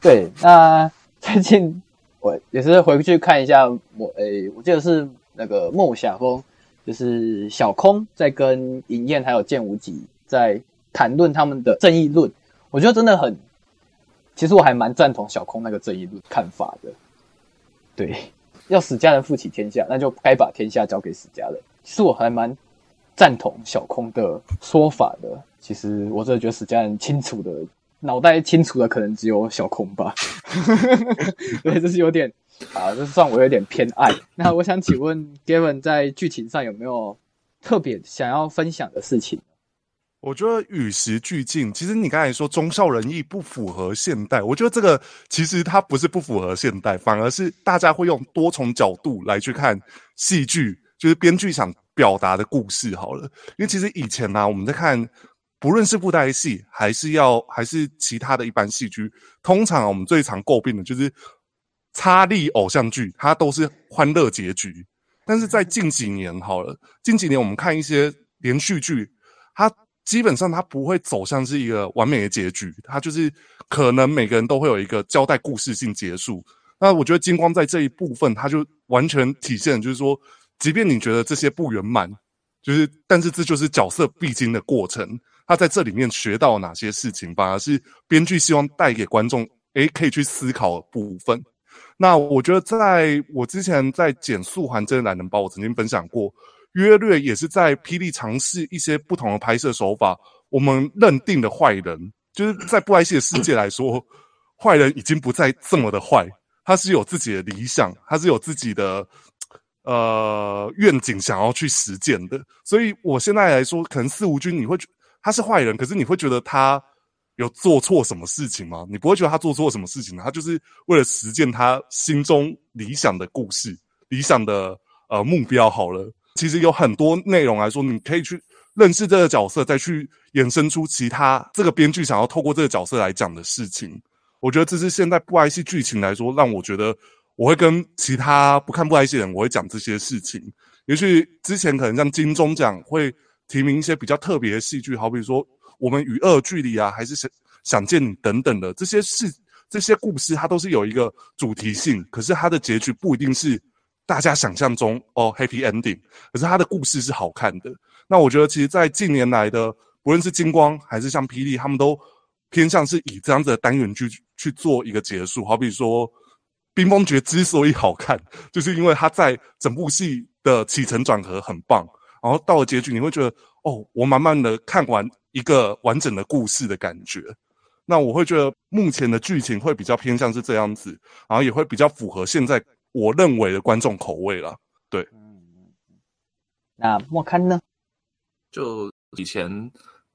Speaker 1: 对，那最近我也是回去看一下，我诶，我记得是那个梦想风，就是小空在跟尹燕还有剑无极在谈论他们的正义论。我觉得真的很，其实我还蛮赞同小空那个正义论看法的。对，要史家人负起天下，那就该把天下交给史家人。其实我还蛮赞同小空的说法的。其实我真的觉得史家人清楚的脑袋清楚的可能只有小空吧。对，这是有点啊，这算我有点偏爱。那我想请问 Gavin 在剧情上有没有特别想要分享的事情？
Speaker 3: 我觉得与时俱进。其实你刚才说忠孝仁义不符合现代，我觉得这个其实它不是不符合现代，反而是大家会用多重角度来去看戏剧，就是编剧想表达的故事。好了，因为其实以前呢，我们在看不论是布袋戏，还是要还是其他的一般戏剧，通常我们最常诟病的就是差力偶像剧，它都是欢乐结局。但是在近几年，好了，近几年我们看一些连续剧，它基本上它不会走向是一个完美的结局，它就是可能每个人都会有一个交代故事性结束。那我觉得金光在这一部分，它就完全体现，就是说，即便你觉得这些不圆满，就是但是这就是角色必经的过程。他在这里面学到哪些事情，反而是编剧希望带给观众，诶，可以去思考的部分。那我觉得，在我之前在减速还真的懒人包》，我曾经分享过。约略也是在霹雳尝试一些不同的拍摄手法。我们认定的坏人，就是在布莱希的世界来说，坏人已经不再这么的坏。他是有自己的理想，他是有自己的呃愿景想要去实践的。所以我现在来说，可能四无君你会觉他是坏人，可是你会觉得他有做错什么事情吗？你不会觉得他做错什么事情他就是为了实践他心中理想的故事、理想的呃目标好了。其实有很多内容来说，你可以去认识这个角色，再去衍生出其他这个编剧想要透过这个角色来讲的事情。我觉得这是现在布莱希剧情来说，让我觉得我会跟其他不看布莱希人，我会讲这些事情。也许之前可能像金钟奖会提名一些比较特别的戏剧，好比说我们与恶距离啊，还是想想见你等等的这些事，这些故事它都是有一个主题性，可是它的结局不一定是。大家想象中哦，happy ending，可是它的故事是好看的。那我觉得，其实，在近年来的，不论是金光还是像霹雳，他们都偏向是以这样子的单元剧去做一个结束。好比说，《冰封诀》之所以好看，就是因为它在整部戏的起承转合很棒，然后到了结局，你会觉得哦，我慢慢的看完一个完整的故事的感觉。那我会觉得目前的剧情会比较偏向是这样子，然后也会比较符合现在我认为的观众口味啦。
Speaker 1: 嗯，那莫刊呢？
Speaker 4: 就以前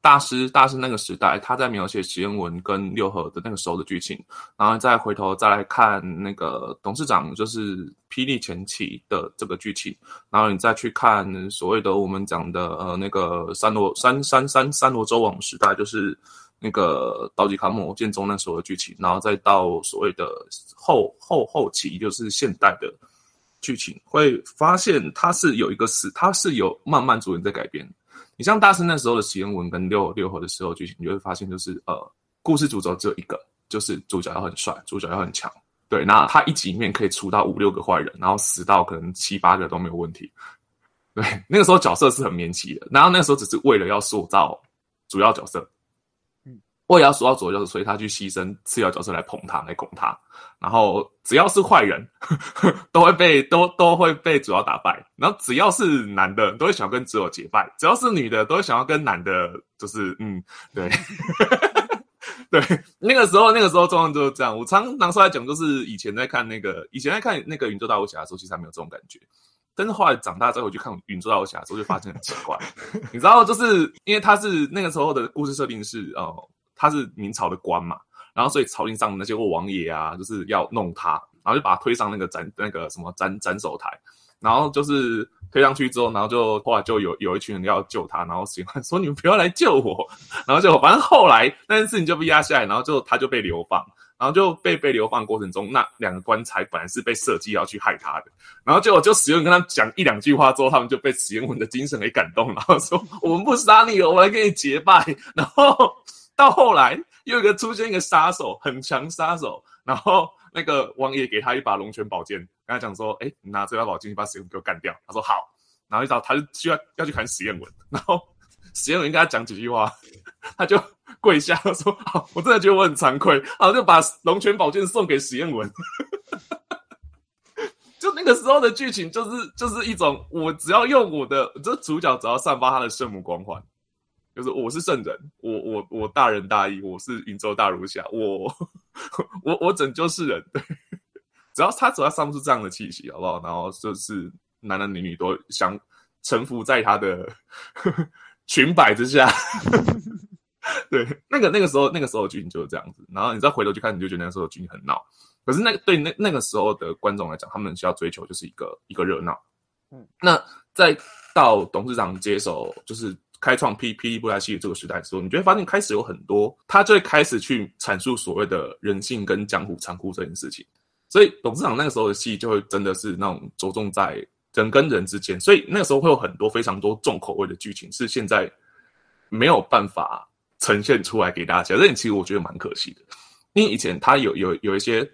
Speaker 4: 大师大师那个时代，他在描写实验文跟六合的那个时候的剧情，然后再回头再来看那个董事长就是霹雳前期的这个剧情，然后你再去看所谓的我们讲的呃那个三罗三三三三罗周王时代，就是那个刀吉卡姆剑宗那时候的剧情，然后再到所谓的后后后期，就是现代的剧情，会发现它是有一个是它是有慢慢逐渐在改变。你像大师那时候的实验文跟六六合的时候剧情，你就会发现就是呃，故事主轴只有一个，就是主角要很帅，主角要很强。对，那他一集里面可以出到五六个坏人，然后死到可能七八个都没有问题。对，那个时候角色是很绵奇的，然后那个时候只是为了要塑造主要角色，
Speaker 1: 嗯，
Speaker 4: 为了要塑造主要角色，所以他去牺牲次要角色来捧他，来拱他。然后只要是坏人，都会被都都会被主要打败。然后只要是男的，都会想要跟主角结拜；只要是女的，都会想要跟男的，就是嗯，对，对。那个时候，那个时候状况就是这样。我常拿出来讲，就是以前在看那个，以前在看那个《宇宙大武侠》的时候，其实还没有这种感觉。但是后来长大之后，去看《宇宙大武侠》的时候，就发现很奇怪。你知道，就是因为他是那个时候的故事设定是哦，他是明朝的官嘛。然后，所以朝廷上的那些个王爷啊，就是要弄他，然后就把他推上那个斩那个什么斩斩首台，然后就是推上去之后，然后就后来就有有一群人要救他，然后喜欢说你们不要来救我，然后就反正后来那件事情就被压下来，然后就他就被流放，然后就被被流放过程中，那两个棺材本来是被设计要去害他的，然后结果就史文跟他讲一两句话之后，他们就被史文文的精神给感动，然 后说我们不杀你了，我来跟你结拜，然后 到后来。又一个出现一个杀手，很强杀手，然后那个王爷给他一把龙泉宝剑，跟他讲说：“哎，你拿这把宝剑，你把史艳文给我干掉。”他说：“好。”然后一找他就需要要去砍史艳文，然后史艳文跟他讲几句话，他就跪下说：“好，我真的觉得我很惭愧。”然后就把龙泉宝剑送给史艳文。就那个时候的剧情，就是就是一种我只要用我的这主角，只要散发他的圣母光环。就是我是圣人，我我我大仁大义，我是云州大儒侠，我 我我拯救世人，对，只要他只要散不出这样的气息，好不好？然后就是男男女女都想臣服在他的 裙摆之下，对，那个那个时候那个时候剧情就是这样子，然后你再回头去看，你就觉得那时候剧情很闹，可是那个对那那个时候的观众来讲，他们需要追求就是一个一个热闹，嗯，那再到董事长接手就是。开创 P P 布莱西这个时代的时候，你就会发现开始有很多，他就会开始去阐述所谓的人性跟江湖残酷这件事情。所以董事长那个时候的戏就会真的是那种着重在人跟人之间，所以那个时候会有很多非常多重口味的剧情，是现在没有办法呈现出来给大家。这其实我觉得蛮可惜的，因为以前他有有有一些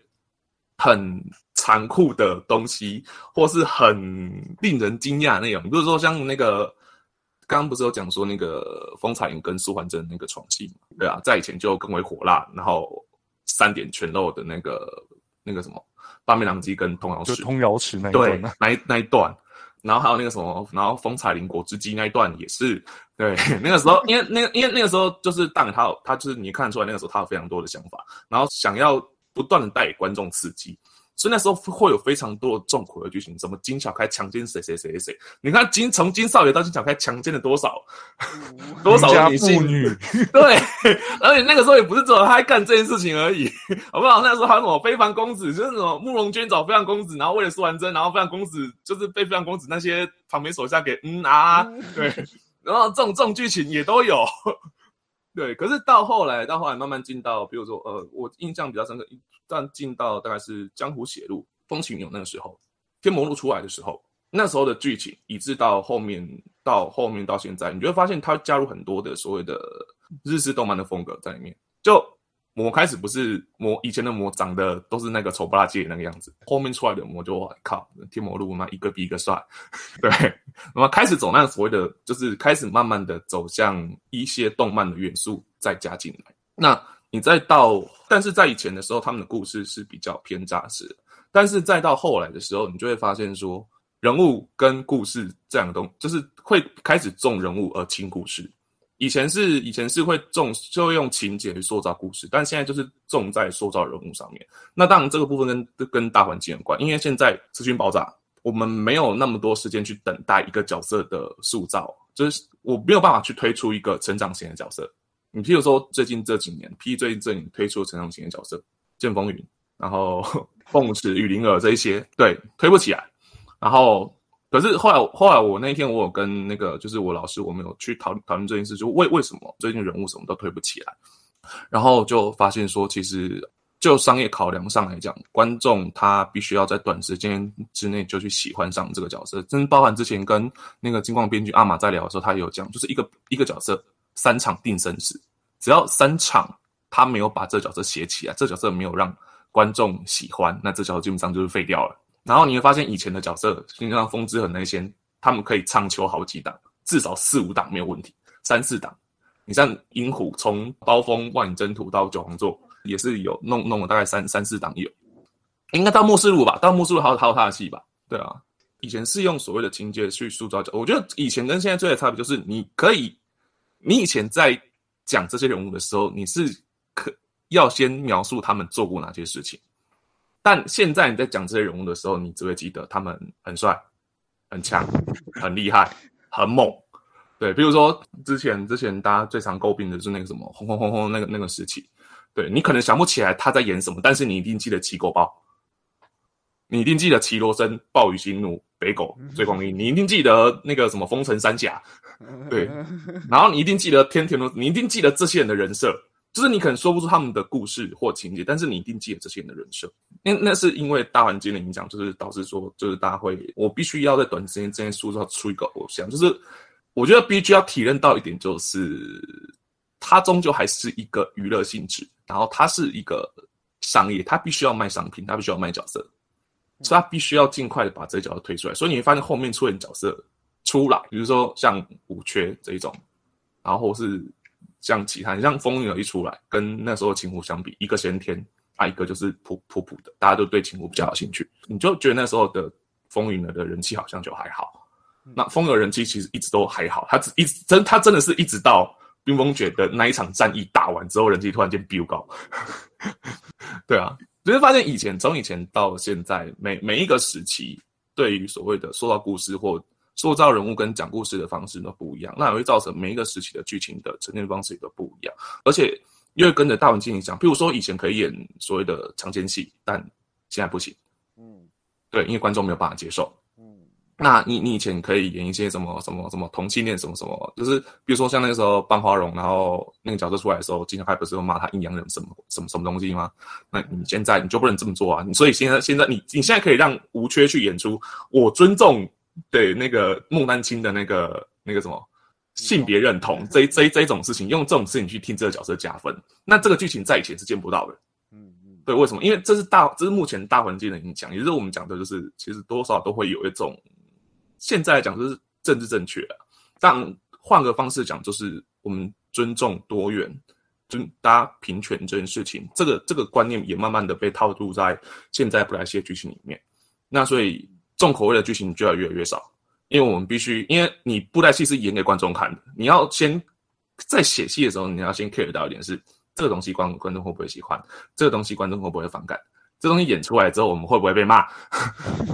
Speaker 4: 很残酷的东西，或是很令人惊讶那种，比如说像那个。刚刚不是有讲说那个风采跟苏焕珍那个床戏嘛？对啊，在以前就更为火辣，然后三点全露的那个那个什么八面狼藉跟通瑶池，
Speaker 3: 通瑶池那
Speaker 4: 对那那一段，然后还有那个什么，然后风采林果汁机那一段也是对 那个时候，因为那因为那个时候就是当然他他就是你看出来那个时候他有非常多的想法，然后想要不断的带给观众刺激。所以那时候会有非常多的重口的剧情，什么金小开强奸谁谁谁谁？你看金从金少爷到金小开强奸了多少 多少女性？对，而且那个时候也不是只有他还干这件事情而已，好不好？那时候还有什么非凡公子，就是什么慕容娟找非凡公子，然后为了苏完贞，然后非凡公子就是被非凡公子那些旁边手下给嗯啊，对，然后这种这种剧情也都有。对，可是到后来，到后来慢慢进到，比如说，呃，我印象比较深刻，但进到大概是《江湖写录》《风起云涌》那个时候，《天魔录》出来的时候，那时候的剧情，以致到后面，到后面到现在，你就会发现它加入很多的所谓的日式动漫的风格在里面，就。魔开始不是魔，以前的魔长得都是那个丑不拉几那个样子，后面出来的魔就靠天魔路嘛，一个比一个帅，对，那么开始走那所谓的，就是开始慢慢的走向一些动漫的元素再加进来。那你再到，但是在以前的时候，他们的故事是比较偏扎实的，但是再到后来的时候，你就会发现说，人物跟故事这两个东，就是会开始重人物而轻故事。以前是以前是会重就会用情节去塑造故事，但现在就是重在塑造人物上面。那当然这个部分跟跟大环境有关，因为现在资讯爆炸，我们没有那么多时间去等待一个角色的塑造，就是我没有办法去推出一个成长型的角色。你譬如说最近这几年，P 最近这几年推出成长型的角色，剑风云，然后 凤池、雨灵儿这一些，对，推不起来。然后，可是后来后来我那一天我有跟那个就是我老师，我们有去讨讨论这件事，就为为什么最近人物什么都推不起来，然后就发现说，其实就商业考量上来讲，观众他必须要在短时间之内就去喜欢上这个角色，甚至包含之前跟那个金光编剧阿玛在聊的时候，他也有讲，就是一个一个角色。三场定生死，只要三场他没有把这角色写起来，这角色没有让观众喜欢，那这角色基本上就是废掉了。然后你会发现以前的角色，像风之痕那些，他们可以唱秋好几档，至少四五档没有问题，三四档。你像银虎从刀锋万里征途到九皇座，也是有弄弄了大概三三四档有，应该到末世录吧，到末世录还有还有他的戏吧？对啊，以前是用所谓的情节去塑造角，我觉得以前跟现在最大的差别就是你可以。你以前在讲这些人物的时候，你是可要先描述他们做过哪些事情，但现在你在讲这些人物的时候，你只会记得他们很帅、很强、很厉害、很猛。对，比如说之前之前大家最常诟病的是那个什么轰轰轰轰那个那个时期，对你可能想不起来他在演什么，但是你一定记得齐狗豹，你一定记得齐罗森、暴雨心怒、北狗、追光一，你一定记得那个什么风尘三甲。对，然后你一定记得天田龙，你一定记得这些人的人设，就是你可能说不出他们的故事或情节，但是你一定记得这些人的人设。那那是因为大环境的影响，就是导致说，就是大家会，我必须要在短时间之内塑造出一个偶像。就是我觉得必须要体认到一点，就是它终究还是一个娱乐性质，然后它是一个商业，它必须要卖商品，它必须要卖角色，所以它必须要尽快的把这个角色推出来。所以你会发现后面出现角色。出来，比如说像五缺这一种，然后是像其他，你像风云一出来，跟那时候秦湖相比，一个先天，啊一个就是普普普的，大家都对秦湖比较有兴趣，你就觉得那时候的风云的的人气好像就还好。那风的人气其实一直都还好，他只一直真他真的是一直到冰封诀的那一场战役打完之后，人气突然间飙高。对啊，就是发现以前从以前到现在，每每一个时期，对于所谓的说到故事或塑造人物跟讲故事的方式都不一样，那也会造成每一个时期的剧情的呈现方式也都不一样，而且因为跟着大环境影响，比如说以前可以演所谓的强奸戏，但现在不行。嗯，对，因为观众没有办法接受。嗯，那你你以前可以演一些什么什么什么同性恋什么什么，就是比如说像那个时候班花荣，然后那个角色出来的时候，经常还不是骂他阴阳人什么什么什么东西吗？那你现在你就不能这么做啊！你所以现在现在你你现在可以让吴缺去演出，我尊重。对那个孟丹青的那个那个什么性别认同 这这这种事情，用这种事情去替这个角色加分，那这个剧情在以前是见不到的。嗯嗯，对，为什么？因为这是大，这是目前大环境的影响，也就是我们讲的，就是其实多少都会有一种，现在来讲就是政治正确啊。但换个方式讲，就是我们尊重多元，尊大家平权这件事情，这个这个观念也慢慢的被套入在现在布莱希的剧情里面。那所以。重口味的剧情就要越来越少，因为我们必须，因为你布袋戏是演给观众看的，你要先在写戏的时候，你要先 care 到一点是这个东西观观众会不会喜欢，这个东西观众会不会反感，这东西演出来之后我们会不会被骂，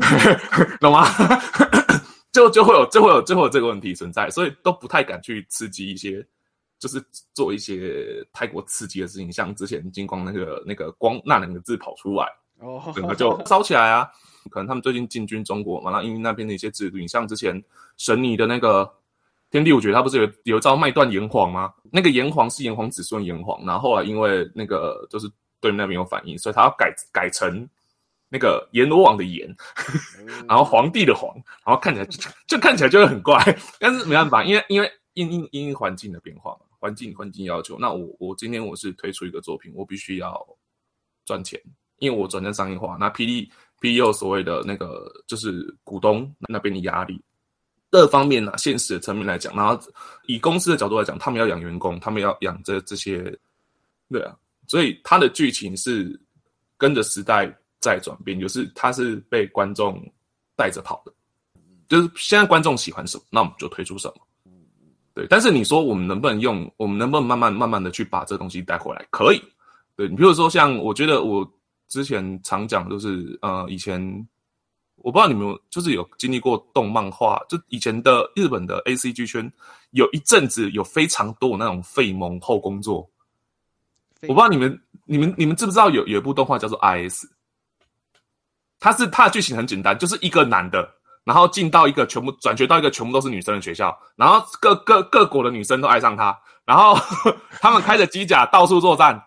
Speaker 4: 懂吗？就就会有就会有就会有这个问题存在，所以都不太敢去刺激一些，就是做一些太过刺激的事情，像之前金光那个那个光那两个字跑出来，哦，整个就烧起来啊。可能他们最近进军中国嘛，那因为那边的一些制度，你像之前神尼的那个天地五绝，他不是有有一招卖断炎黄吗？那个炎黄是炎黄子孙炎黄，然后后来因为那个就是对那边有反应，所以他要改改成那个阎罗王的阎，然后皇帝的皇，然后看起来就看起来就会很怪，但是没办法，因为因为因因因环境的变化嘛，环境环境要求，那我我今天我是推出一个作品，我必须要赚钱，因为我转战商业化，那霹雳。P U 所谓的那个就是股东那边的压力，各方面呢，现实的层面来讲，然后以公司的角度来讲，他们要养员工，他们要养这这些，对啊，所以它的剧情是跟着时代在转变，就是它是被观众带着跑的，就是现在观众喜欢什么，那我们就推出什么，对，但是你说我们能不能用，我们能不能慢慢慢慢的去把这东西带回来？可以。对你，比如说像我觉得我之前常讲就是呃，以前我不知道你们有就是有经历过动漫画，就以前的日本的 A C G 圈有一阵子有非常多那种废萌后工作。我不知道你们、你们、你们知不知道有有一部动画叫做 I S，它是它的剧情很简单，就是一个男的，然后进到一个全部转学到一个全部都是女生的学校，然后各各各国的女生都爱上他，然后 他们开着机甲到处作战，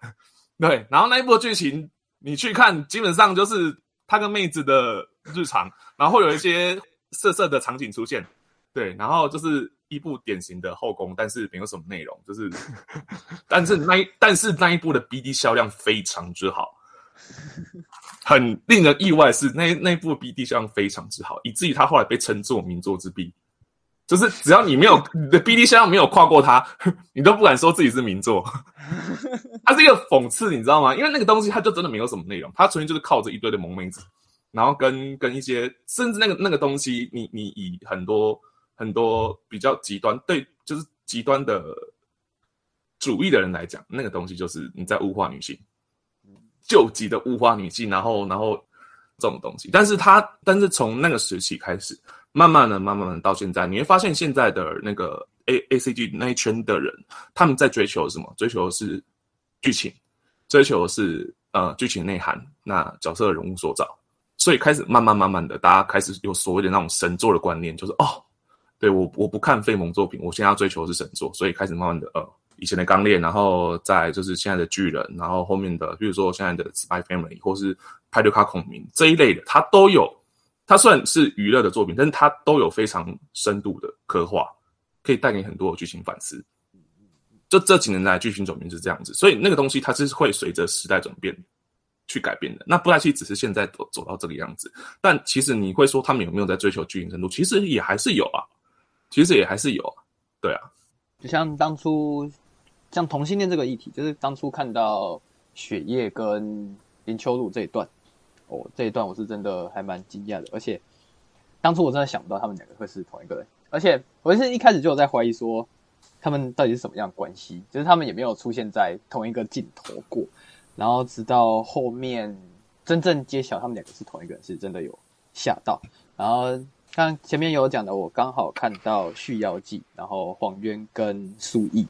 Speaker 4: 对，然后那一部剧情你去看，基本上就是他跟妹子的日常，然后会有一些色色的场景出现，对，然后就是一部典型的后宫，但是没有什么内容，就是，但是那一但是那一部的 BD 销量非常之好。很令人意外是那那部 BD 销量非常之好，以至于他后来被称作名作之壁。就是只要你没有你的 BD 销量没有跨过它，你都不敢说自己是名作。它是一个讽刺，你知道吗？因为那个东西它就真的没有什么内容，它纯粹就是靠着一堆的萌妹子，然后跟跟一些甚至那个那个东西，你你以很多很多比较极端对就是极端的主义的人来讲，那个东西就是你在物化女性。救急的物化女性，然后，然后这种东西，但是它，但是从那个时期开始，慢慢的，慢慢的到现在，你会发现现在的那个 A A C G 那一圈的人，他们在追求什么？追求的是剧情，追求的是呃剧情内涵，那角色人物塑造，所以开始慢慢慢慢的，大家开始有所谓的那种神作的观念，就是哦，对我我不看费蒙作品，我现在要追求的是神作，所以开始慢慢的呃。以前的钢炼，然后再就是现在的巨人，然后后面的，比如说现在的 Spy Family 或是派对卡孔明这一类的，它都有。它虽然是娱乐的作品，但是它都有非常深度的刻画，可以带给很多剧情反思。就这几年来剧情转变是这样子，所以那个东西它是会随着时代转变去改变的。那布袋戏只是现在走走到这个样子，但其实你会说他们有没有在追求剧情深度？其实也还是有啊，其实也还是有啊。对啊，
Speaker 1: 就像当初。像同性恋这个议题，就是当初看到雪夜跟林秋露这一段，哦，这一段我是真的还蛮惊讶的，而且当初我真的想不到他们两个会是同一个人，而且我是一开始就有在怀疑说他们到底是什么样的关系，就是他们也没有出现在同一个镜头过，然后直到后面真正揭晓他们两个是同一个人，是真的有吓到。然后刚前面有讲的，我刚好看到《续妖记》，然后黄渊跟苏毅。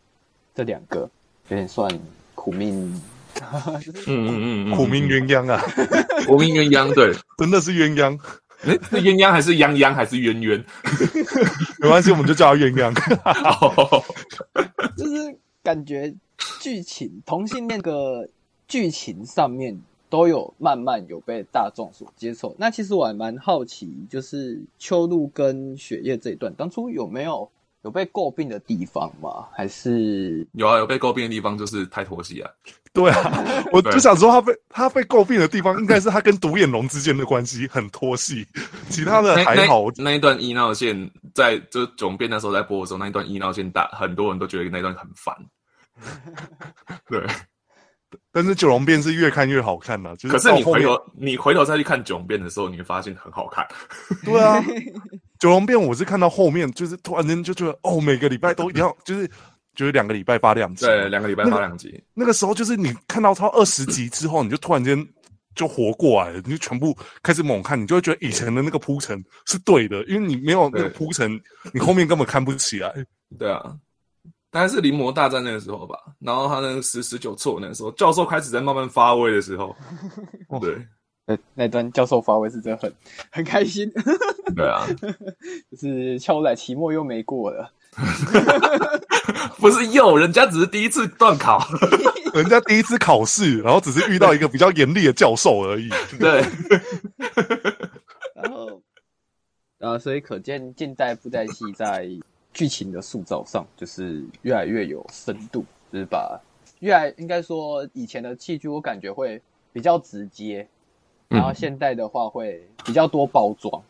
Speaker 1: 这两个有点算苦命，
Speaker 4: 嗯嗯嗯，
Speaker 3: 苦命鸳鸯啊，
Speaker 4: 苦命鸳鸯，对，
Speaker 3: 真的是鸳鸯。
Speaker 4: 哎，是鸳鸯还是鸯鸯还是渊渊？
Speaker 3: 没关系，我们就叫他鸳鸯。
Speaker 1: 就是感觉剧情同性恋个剧情上面都有慢慢有被大众所接受。那其实我还蛮好奇，就是秋露跟雪夜这一段，当初有没有？有被诟病的地方吗？还是
Speaker 4: 有啊？有被诟病的地方就是太拖戏啊。
Speaker 3: 对啊，我就想说他被他被诟病的地方，应该是他跟独眼龙之间的关系很拖戏，其他的还好。
Speaker 4: 那一段医闹线在就总变那时候在播的时候，那一段医闹线大，很多人都觉得那段很烦。对。
Speaker 3: 但是九龙变是越看越好看呐，
Speaker 4: 可是你回头你回头再去看九龙变的时候，你会发现很好看。
Speaker 3: 对啊，九龙变我是看到后面，就是突然间就觉得哦，每个礼拜都一样，就是就是两个礼拜发两集，
Speaker 4: 对，两个礼拜发两集。
Speaker 3: 那个时候就是你看到超二十集之后，你就突然间就活过来了，你就全部开始猛看，你就会觉得以前的那个铺陈是对的，因为你没有那个铺陈，你后面根本看不起来。
Speaker 4: 对啊。大概是临摹大战那个时候吧，然后他那个十十九错那个时候，教授开始在慢慢发威的时候，对，
Speaker 1: 那那段教授发威是真的很 很开心，
Speaker 4: 对啊，
Speaker 1: 就是敲来期末又没过了，
Speaker 4: 不是又，人家只是第一次断考，
Speaker 3: 人家第一次考试，然后只是遇到一个比较严厉的教授而已，
Speaker 4: 对，
Speaker 1: 然后，啊，所以可见近代布袋戏在。剧情的塑造上，就是越来越有深度，就是把越来应该说以前的戏剧，我感觉会比较直接，然后现代的话会比较多包装，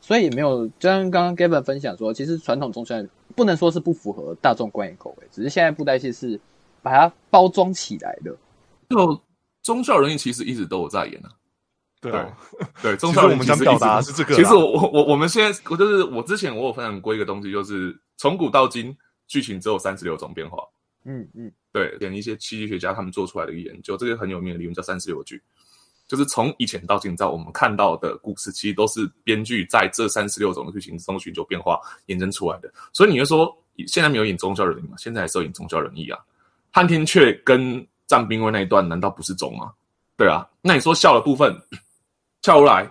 Speaker 1: 所以也没有，就像刚刚 Gavin 分享说，其实传统中虽然不能说是不符合大众观影口味，只是现在布袋戏是把它包装起来的。
Speaker 4: 就忠孝人义其实一直都有在演啊。
Speaker 3: 对
Speaker 4: 对，中孝
Speaker 3: 我们想表达是这个。
Speaker 4: 其实我我我我们现在我就是我之前我有分享过一个东西，就是从古到今剧情只有三十六种变化。
Speaker 1: 嗯嗯，
Speaker 4: 对，连一些戏剧学家他们做出来的一个研究，这个很有名的理论叫三十六句，就是从以前到现在我们看到的故事，其实都是编剧在这三十六种的剧情中寻求变化延伸出来的。所以你会说，现在没有演宗教人物嘛？现在还是有演宗教人物啊。汉天阙跟战兵卫那一段，难道不是宗吗？对啊，那你说笑的部分，俏如来、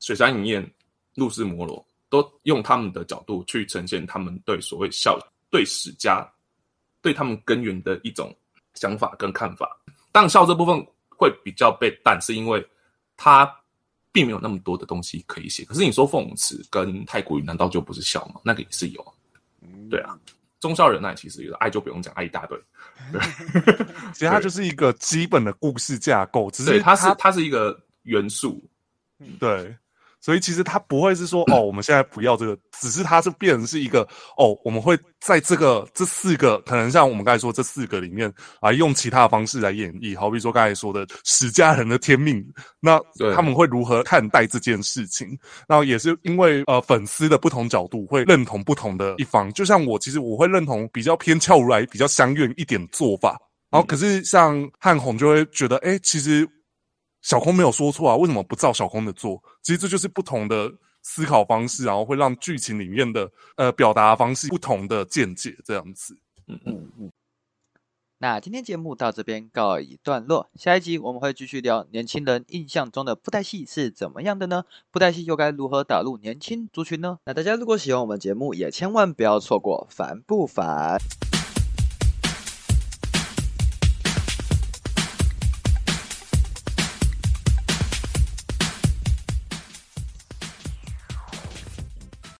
Speaker 4: 水山银燕、陆氏摩罗，都用他们的角度去呈现他们对所谓孝、对史家。对他们根源的一种想法跟看法，但孝这部分会比较被淡，是因为它并没有那么多的东西可以写。可是你说凤池跟太古语，难道就不是笑吗？那个也是有，对啊，忠孝仁爱其实有爱就不用讲，爱一大堆。对，
Speaker 3: 其实它就是一个基本的故事架构，只是
Speaker 4: 它是它是一个元素，
Speaker 3: 对。所以其实他不会是说哦，我们现在不要这个，只是他是变成是一个哦，我们会在这个这四个可能像我们刚才说这四个里面啊，用其他的方式来演绎。好比说刚才说的史家人的天命，那他们会如何看待这件事情？那也是因为呃粉丝的不同角度会认同不同的一方。就像我其实我会认同比较偏俏如来比较相愿一点做法，然后可是像汉红就会觉得哎，其实。小空没有说错啊，为什么不照小空的做？其实这就是不同的思考方式，然后会让剧情里面的呃表达方式不同的见解这样子。嗯嗯嗯。
Speaker 1: 那今天节目到这边告一段落，下一集我们会继续聊年轻人印象中的布袋戏是怎么样的呢？布袋戏又该如何打入年轻族群呢？那大家如果喜欢我们节目，也千万不要错过烦不烦？